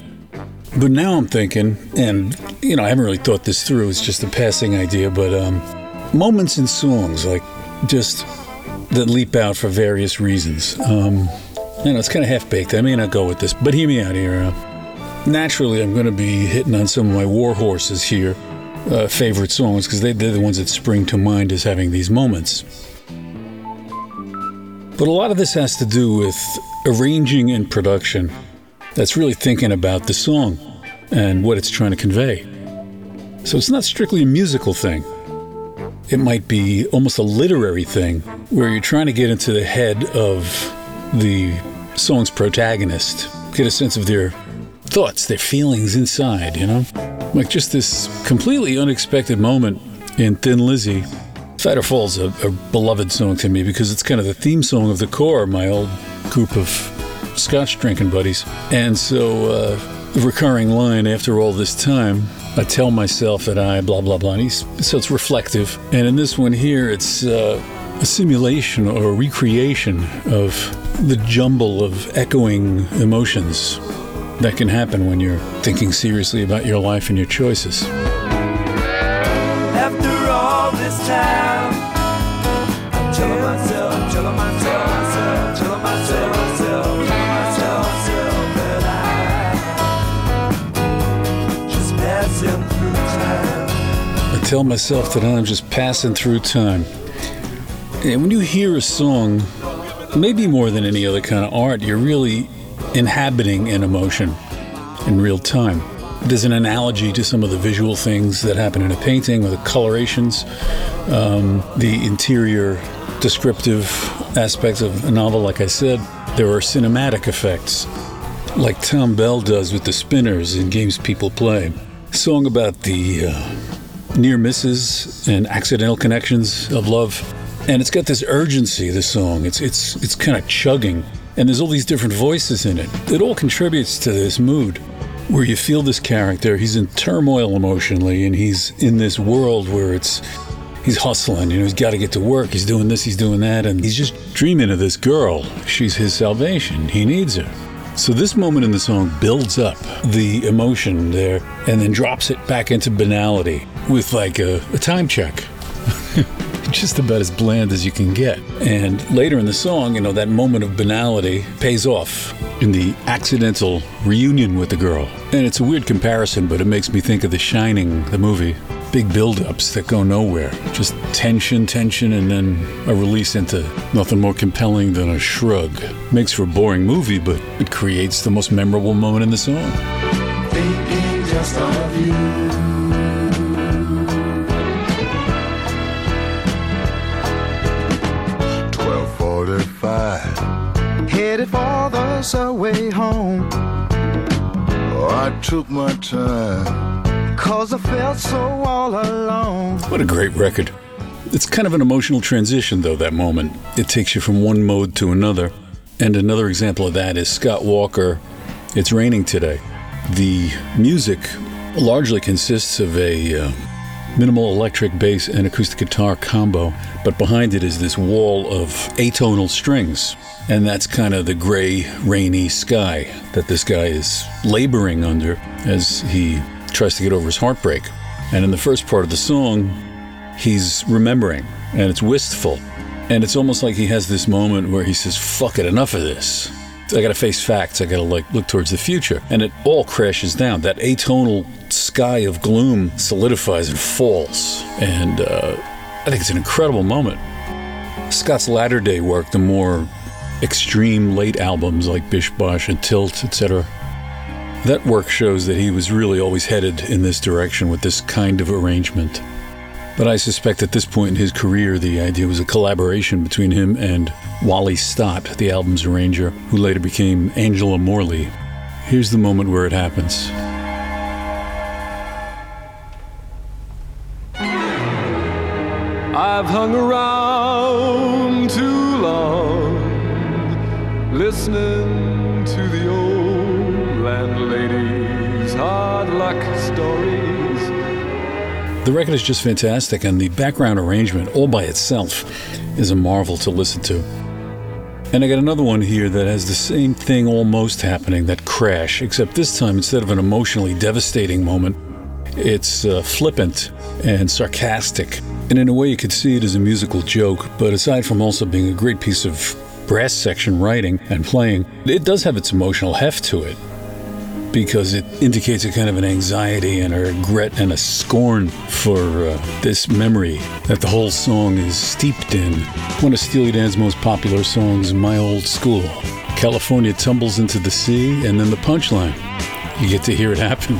Speaker 1: But now I'm thinking, and, you know, I haven't really thought this through, it's just a passing idea, but um, moments in songs, like just that leap out for various reasons. Um, you know, it's kind of half baked. I may not go with this, but hear me out here. Uh, naturally, I'm going to be hitting on some of my war horses here, uh, favorite songs, because they, they're the ones that spring to mind as having these moments. But a lot of this has to do with arranging and production. That's really thinking about the song and what it's trying to convey. So it's not strictly a musical thing. It might be almost a literary thing where you're trying to get into the head of the song's protagonist, get a sense of their thoughts, their feelings inside, you know? Like just this completely unexpected moment in Thin Lizzy. Fighter Falls a, a beloved song to me because it's kind of the theme song of the core, my old group of scotch drinking buddies. And so, uh, the recurring line after all this time, I tell myself that I blah blah blah. So it's reflective. And in this one here, it's uh, a simulation or a recreation of the jumble of echoing emotions that can happen when you're thinking seriously about your life and your choices.
Speaker 4: After all this time, I'm telling myself, I'm telling myself, myself, telling myself, myself, myself, myself that I'm just passing through time.
Speaker 1: I tell myself that I'm just passing through time. And when you hear a song, maybe more than any other kind of art, you're really inhabiting an emotion in real time. There's an analogy to some of the visual things that happen in a painting or the colorations, um, the interior descriptive aspects of a novel, like I said. There are cinematic effects, like Thom Bell does with the spinners in games people play. A song about the uh, near misses and accidental connections of love. And it's got this urgency, this song. It's it's it's kind of chugging. And there's all these different voices in it. It all contributes to this mood where you feel this character, he's in turmoil emotionally and he's in this world where it's he's hustling, you know, he's got to get to work, he's doing this, he's doing that and he's just dreaming of this girl. She's his salvation. He needs her. So this moment in the song builds up the emotion there and then drops it back into banality with like a, a time check. Just about as bland as you can get. And later in the song, you know, that moment of banality pays off in the accidental reunion with the girl. And it's a weird comparison, but it makes me think of The Shining, the movie. Big build-ups that go nowhere. Just tension, tension, and then a release into nothing more compelling than a shrug. Makes for a boring movie, but it creates the most memorable moment in the song.
Speaker 4: Thinking just of you.
Speaker 16: For the subway home. Oh, I took my time, cause I felt so all alone.
Speaker 1: What a great record. It's kind of an emotional transition, though, that moment. It takes you from one mode to another. And another example of that is Scott Walker, It's Raining Today. The music largely consists of a uh, minimal electric bass and acoustic guitar combo, but behind it is this wall of atonal strings. And that's kind of the gray, rainy sky that this guy is laboring under as he tries to get over his heartbreak. And in the first part of the song, he's remembering and it's wistful. And it's almost like he has this moment where he says, fuck it, enough of this. I gotta face facts. I gotta like look towards the future. And it all crashes down. That atonal sky of gloom solidifies and falls. And uh, I think it's an incredible moment. Scott's latter day work, the more extreme late albums like Bish Bosch and Tilt, etc., that work shows that he was really always headed in this direction with this kind of arrangement. But I suspect at this point in his career, the idea was a collaboration between him and Wally Stott, the album's arranger, who later became Angela Morley. Here's the moment where it happens.
Speaker 17: I've hung around listening to the old landlady's hard luck stories.
Speaker 1: The record is just fantastic, and the background arrangement, all by itself, is a marvel to listen to. And I got another one here that has the same thing almost happening that crash, except this time, instead of an emotionally devastating moment, it's uh, flippant and sarcastic. And in a way, you could see it as a musical joke, but aside from also being a great piece of brass section writing and playing, it does have its emotional heft to it because it indicates a kind of an anxiety and a regret and a scorn for uh, this memory that the whole song is steeped in. One of Steely Dan's most popular songs, My Old School. California tumbles into the sea, and then the punchline. You get to hear it happen.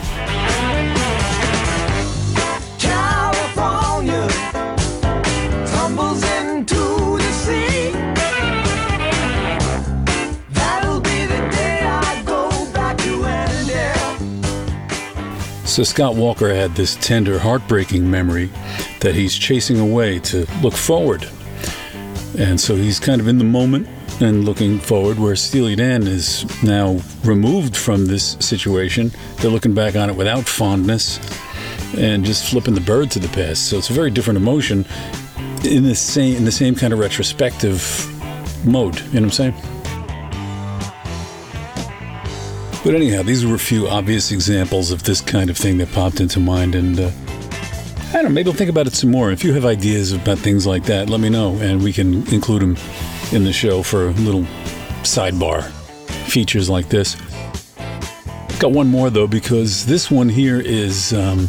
Speaker 1: So Scott Walker had this tender, heartbreaking memory that he's chasing away to look forward. And so he's kind of in the moment and looking forward, where Steely Dan is now removed from this situation. They're looking back on it without fondness and just flipping the bird to the past. So it's a very different emotion in the same in the same kind of retrospective mode. You know what I'm saying? But anyhow, these were a few obvious examples of this kind of thing that popped into mind, and uh, I don't know, maybe I'll think about it some more. If you have ideas about things like that, let me know, and we can include them in the show for a little sidebar features like this. Got one more though, because this one here is, um,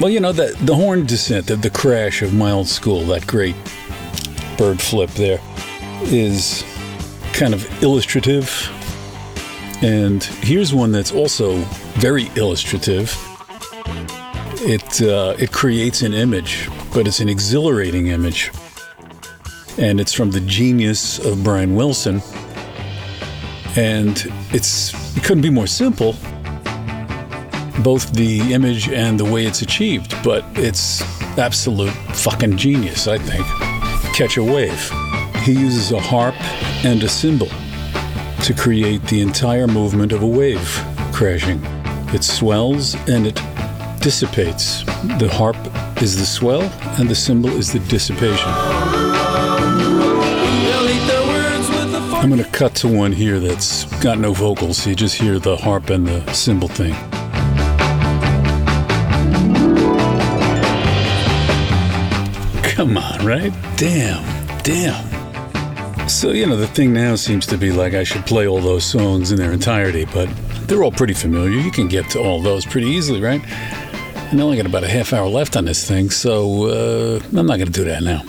Speaker 1: well, you know, the the horn descent, the, the crash of my old school, that great bird flip there, is kind of illustrative. And here's one that's also very illustrative. It uh, it creates an image, but it's an exhilarating image, and it's from the genius of Brian Wilson. And it's it couldn't be more simple, both the image and the way it's achieved. But it's absolute fucking genius, I think. Catch a wave. He uses a harp and a cymbal to create the entire movement of a wave crashing. It swells and it dissipates. The harp is the swell and the cymbal is the dissipation. I'm going to cut to one here that's got no vocals, so you just hear the harp and the cymbal thing. Come on, right? Damn, damn. So, you know, the thing now seems to be like I should play all those songs in their entirety, but they're all pretty familiar. You can get to all those pretty easily, right? And I only got about a half hour left on this thing, so uh, I'm not going to do that now.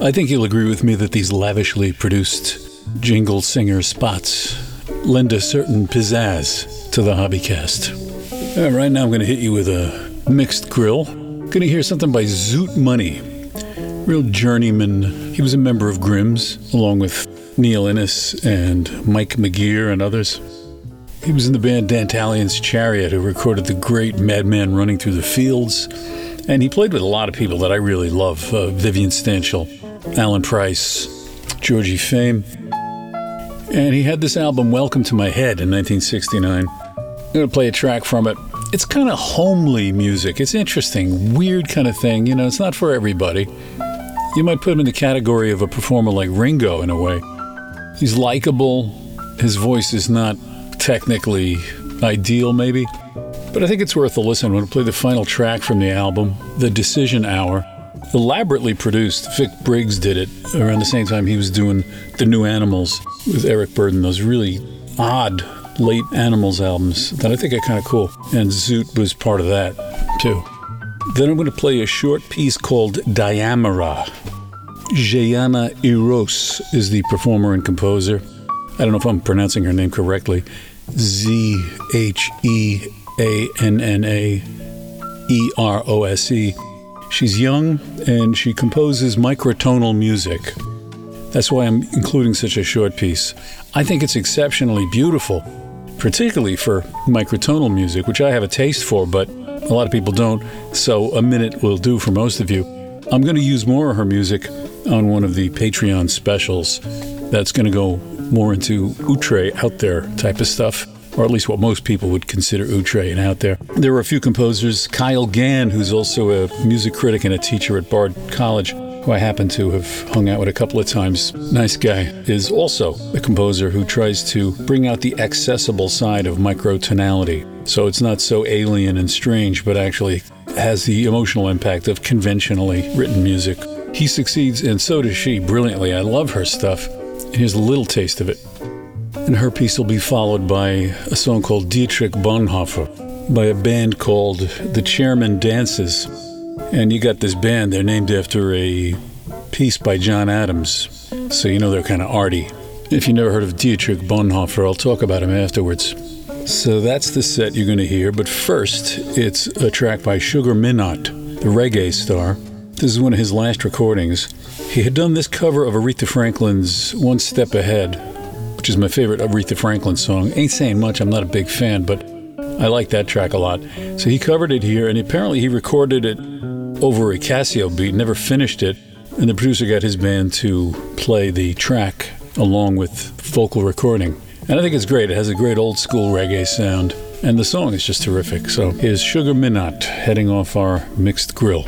Speaker 1: I think you'll agree with me that these lavishly produced jingle singer spots lend a certain pizzazz to the hobbycast. All right, now I'm going to hit you with a mixed grill. Going to hear something by Zoot Money. Real journeyman. He was a member of Grimms, along with Neil Innes and Mike McGear and others. He was in the band Dantalian's Chariot, who recorded the great Madman Running Through the Fields. And he played with a lot of people that I really love uh, Vivian Stanshall, Alan Price, Georgie Fame. And he had this album, Welcome to My Head, in 1969. I'm going to play a track from it. It's kind of homely music. It's interesting, weird kind of thing. You know, it's not for everybody. You might put him in the category of a performer like Ringo in a way. He's likable. His voice is not technically ideal, maybe. But I think it's worth a listen. I'm going to play the final track from the album, The Decision Hour. Elaborately produced. Vic Briggs did it around the same time he was doing The New Animals with Eric Burdon, those really odd late Animals albums that I think are kind of cool. And Zoot was part of that, too. Then I'm going to play a short piece called Diamera. Zheanna Erose is the performer and composer. I don't know if I'm pronouncing her name correctly. Z H E A N N A E R O S E. She's young and she composes microtonal music. That's why I'm including such a short piece. I think it's exceptionally beautiful, particularly for microtonal music, which I have a taste for, but a lot of people don't. So a minute will do for most of you. I'm going to use more of her music on one of the Patreon specials that's going to go more into outre out there type of stuff, or at least what most people would consider outre and out there. There were a few composers. Kyle Gann, who's also a music critic and a teacher at Bard College, who I happen to have hung out with a couple of times. Nice guy, is also a composer who tries to bring out the accessible side of microtonality. So it's not so alien and strange, but actually has the emotional impact of conventionally written music. He succeeds, and so does she, brilliantly. I love her stuff. Here's a little taste of it. And her piece will be followed by a song called Dietrich Bonhoeffer by a band called The Chairman Dances. And you got this band, they're named after a piece by John Adams. So you know they're kind of arty. If you never heard of Dietrich Bonhoeffer, I'll talk about him afterwards. So that's the set you're going to hear. But first, it's a track by Sugar Minott, the reggae star. This is one of his last recordings. He had done this cover of Aretha Franklin's One Step Ahead, which is my favorite Aretha Franklin song. Ain't saying much, I'm not a big fan, but I like that track a lot. So he covered it here, and apparently he recorded it over a Casio beat, never finished it, and the producer got his band to play the track along with vocal recording. And I think it's great. It has a great old school reggae sound, and the song is just terrific. So here's Sugar Minott heading off our mixed grill.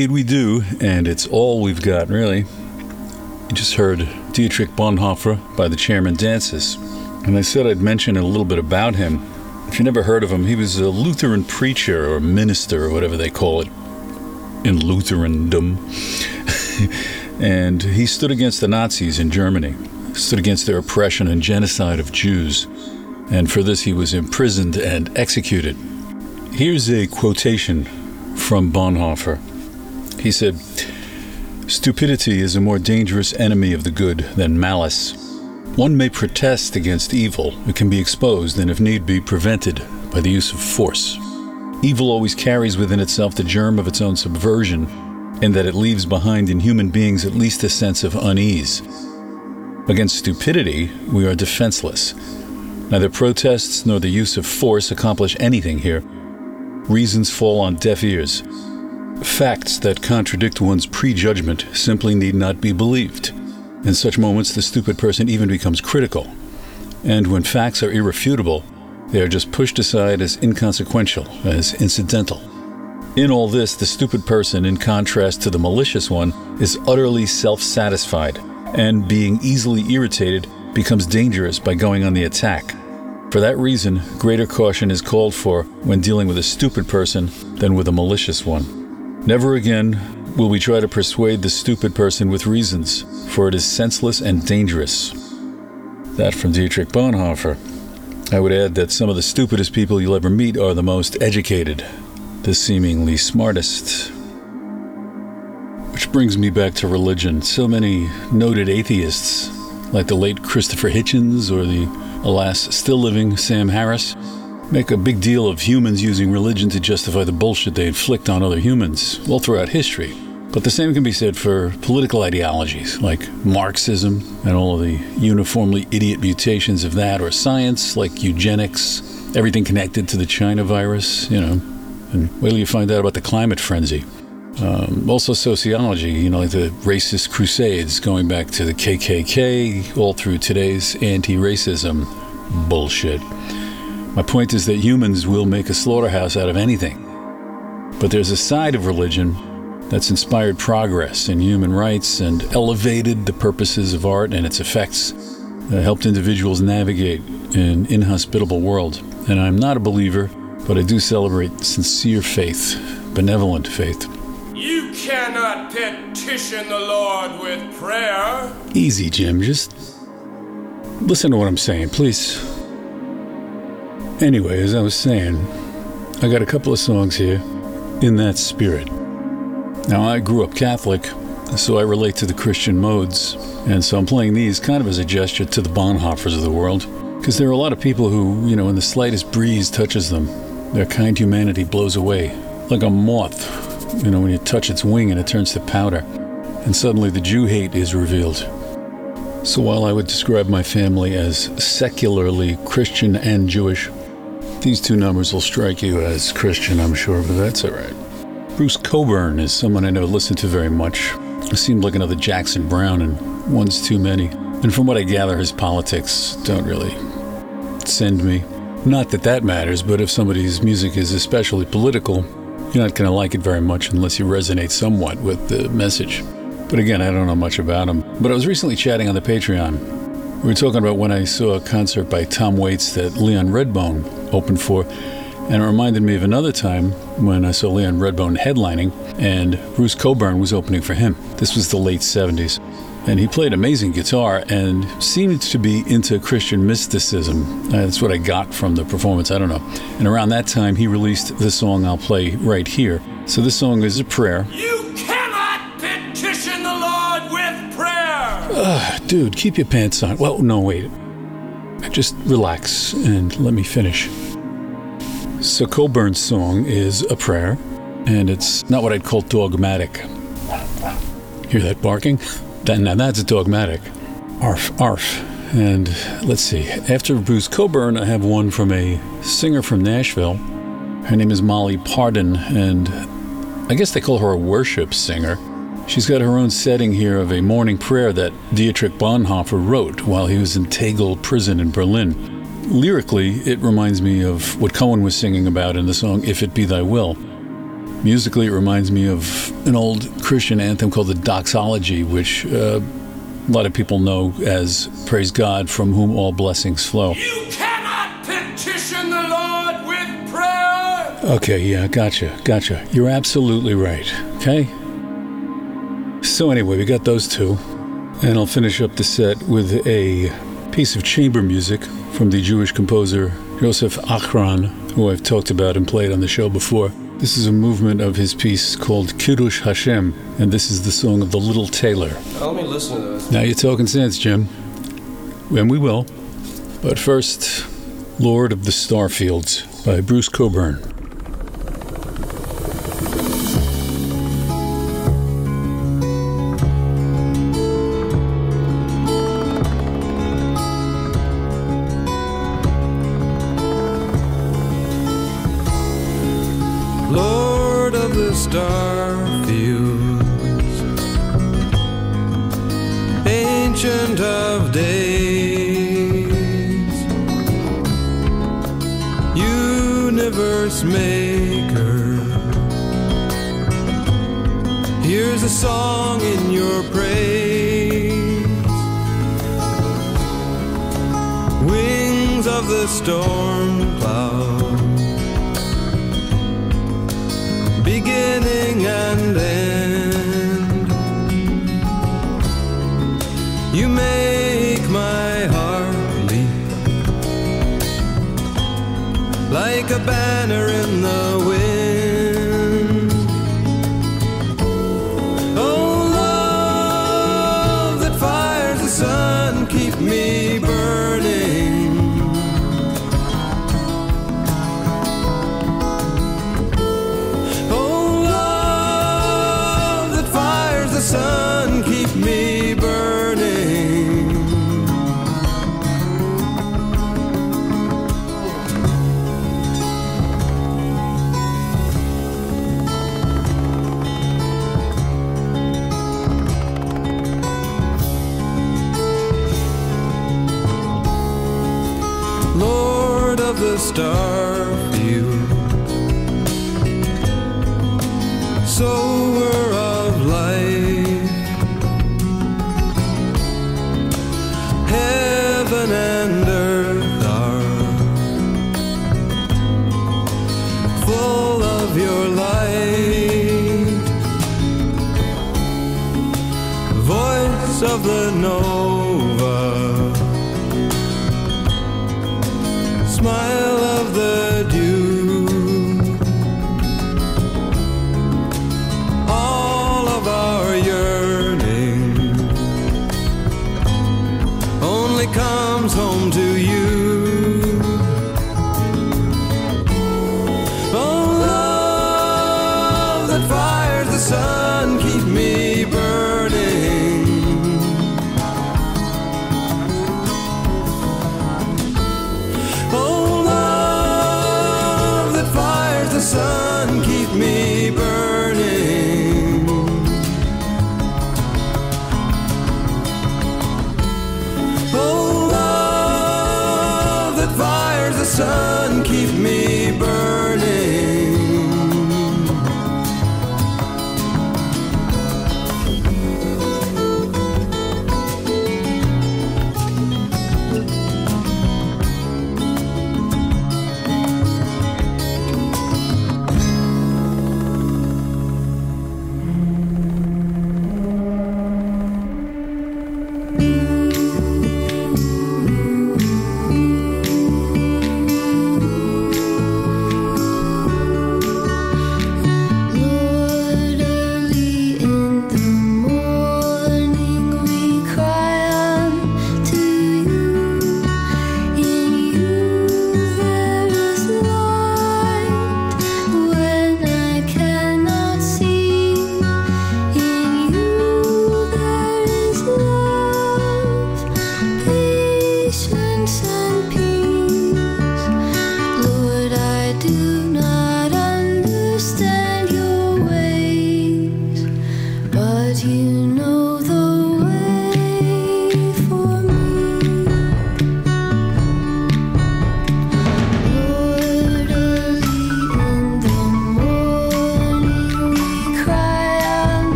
Speaker 1: Indeed, we do, and it's all we've got, really. You just heard Dietrich Bonhoeffer by the Chairman Dances, and I said I'd mention a little bit about him. If you never heard of him, he was a Lutheran preacher or minister or whatever they call it in Lutherandom. and he stood against the Nazis in Germany, stood against their oppression and genocide of Jews. And for this, he was imprisoned and executed. Here's a quotation from Bonhoeffer. He said, Stupidity is a more dangerous enemy of the good than malice. One may protest against evil, it can be exposed and, if need be, prevented by the use of force. Evil always carries within itself the germ of its own subversion, in that it leaves behind in human beings at least a sense of unease. Against stupidity, we are defenseless. Neither protests nor the use of force accomplish anything here. Reasons fall on deaf ears. Facts that contradict one's prejudgment simply need not be believed. In such moments, the stupid person even becomes critical. And when facts are irrefutable, they are just pushed aside as inconsequential, as incidental. In all this, the stupid person, in contrast to the malicious one, is utterly self satisfied, and being easily irritated, becomes dangerous by going on the attack. For that reason, greater caution is called for when dealing with a stupid person than with a malicious one. Never again will we try to persuade the stupid person with reasons, for it is senseless and dangerous. That from Dietrich Bonhoeffer. I would add that some of the stupidest people you'll ever meet are the most educated, the seemingly smartest. Which brings me back to religion. So many noted atheists, like the late Christopher Hitchens or the, alas, still living Sam Harris, make a big deal of humans using religion to justify the bullshit they inflict on other humans all throughout history. But the same can be said for political ideologies like Marxism and all of the uniformly idiot mutations of that, or science like eugenics, everything connected to the China virus, you know. And wait till you find out about the climate frenzy. Um, also, sociology, you know, like the racist crusades going back to the KKK, all through today's anti racism bullshit. My point is that humans will make a slaughterhouse out of anything. But there's a side of religion that's inspired progress in human rights and elevated the purposes of art and its effects that helped individuals navigate an inhospitable world. And I'm not a believer, but I do celebrate sincere faith, benevolent faith.
Speaker 2: You cannot petition the Lord with prayer.
Speaker 1: Easy, Jim. Just listen to what I'm saying, please. Anyway, as I was saying, I got a couple of songs here in that spirit. Now, I grew up Catholic, so I relate to the Christian modes, and so I'm playing these kind of as a gesture to the Bonhoeffers of the world, because there are a lot of people who, you know, when the slightest breeze touches them, their kind humanity blows away, like a moth, you know, when you touch its wing and it turns to powder, and suddenly the Jew hate is revealed. So while I would describe my family as secularly Christian and Jewish, these two numbers will strike you as Christian, I'm sure, but that's all right. Bruce Cockburn is someone I never listened to very much. He seemed like another Jackson Browne, and one's too many. And from what I gather, his politics don't really send me. Not that that matters, but if somebody's music is especially political, you're not going to like it very much unless you resonate somewhat with the message. But again, I don't know much about him. But I was recently chatting on the Patreon. We were talking about when I saw a concert by Tom Waits that Leon Redbone opened for. And it reminded me of another time when I saw Leon Redbone headlining and Bruce Cockburn was opening for him. This was the late 70s. And he played amazing guitar and seemed to be into Christian mysticism. That's what I got from the performance. I don't know. And around that time, he released the song I'll play right here. So this song is a prayer.
Speaker 2: You
Speaker 1: Ugh, dude, keep your pants on. Well, no, wait. Just relax and let me finish. So Cockburn's song is a prayer, and it's not what I'd call dogmatic. Hear that barking? That, now that's dogmatic. Arf, arf. And let's see. After Bruce Cockburn, I have one from a singer from Nashville. Her name is Molly Parden, and I guess they call her a worship singer. She's got her own setting here of a morning prayer that Dietrich Bonhoeffer wrote while he was in Tegel prison in Berlin. Lyrically, it reminds me of what Cohen was singing about in the song If It Be Thy Will. Musically, it reminds me of an old Christian anthem called the Doxology, which uh, a lot of people know as Praise God from whom all blessings flow.
Speaker 2: You cannot petition the Lord with prayer.
Speaker 1: Okay, yeah, gotcha, gotcha. You're absolutely right, okay? So, anyway, we got those two, and I'll finish up the set with a piece of chamber music from the Jewish composer Joseph Achron, who I've talked about and played on the show before. This is a movement of his piece called Kiddush Hashem, and this is the song of the Little Tailor.
Speaker 18: Let me listen to this.
Speaker 1: Now you're talking sense, Jim. And we will. But first, Lord of the Starfields by Bruce
Speaker 4: Cockburn. Wings of the storm cloud beginning and end. You make my heart leap like a banner in the
Speaker 17: starve you. Sower of life, heaven and earth are full of your light. Voice of the
Speaker 1: north.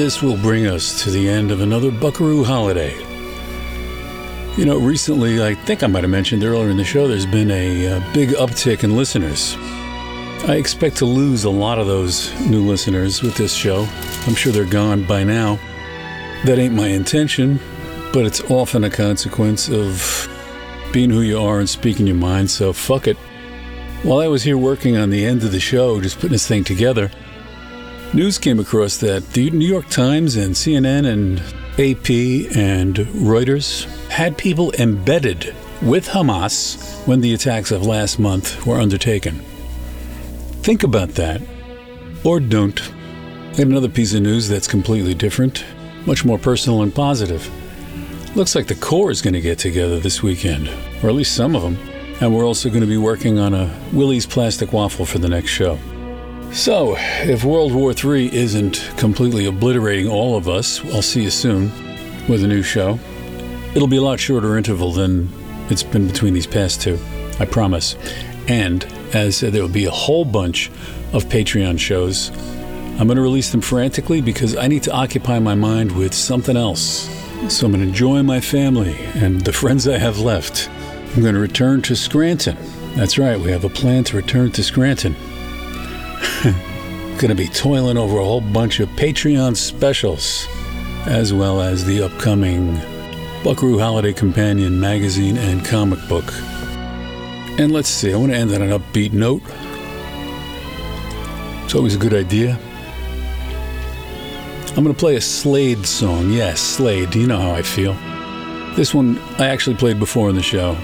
Speaker 1: This will bring us to the end of another Buckaroo holiday. You know, recently, I think I might have mentioned earlier in the show, there's been a, uh big uptick in listeners. I expect to lose a lot of those new listeners with this show. I'm sure they're gone by now. That ain't my intention, but it's often a consequence of being who you are and speaking your mind, so fuck it. While I was here working on the end of the show, just putting this thing together, news came across that the New York Times and CNN and AP and Reuters had people embedded with Hamas when the attacks of last month were undertaken. Think about that, or don't. And another piece of news that's completely different, much more personal and positive. Looks like the Corps is going to get together this weekend, or at least some of them. And we're also going to be working on a Willie's plastic waffle for the next show. So, if World War III isn't completely obliterating all of us, I'll see you soon with a new show. It'll be a lot shorter interval than it's been between these past two, I promise. And as I said, there will be a whole bunch of Patreon shows. I'm going to release them frantically because I need to occupy my mind with something else. So I'm going to enjoy my family and the friends I have left. I'm going to return to Scranton. That's right, we have a plan to return to Scranton. to be toiling over a whole bunch of Patreon specials, as well as the upcoming Buckaroo Holiday Companion magazine and comic book. And let's see, I want to end on an upbeat note. It's always a good idea. I'm going to play a Slade song. Yes, Slade. You know how I feel. This one I actually played before in the show.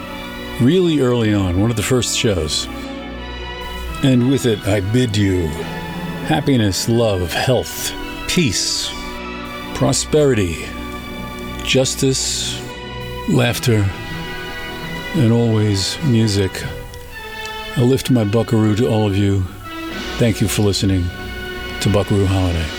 Speaker 1: Really early on, one of the first shows. And with it, I bid you happiness, love, health, peace, prosperity, justice, laughter, and always music. I lift my buckaroo to all of you. Thank you for listening to Buckaroo Holiday.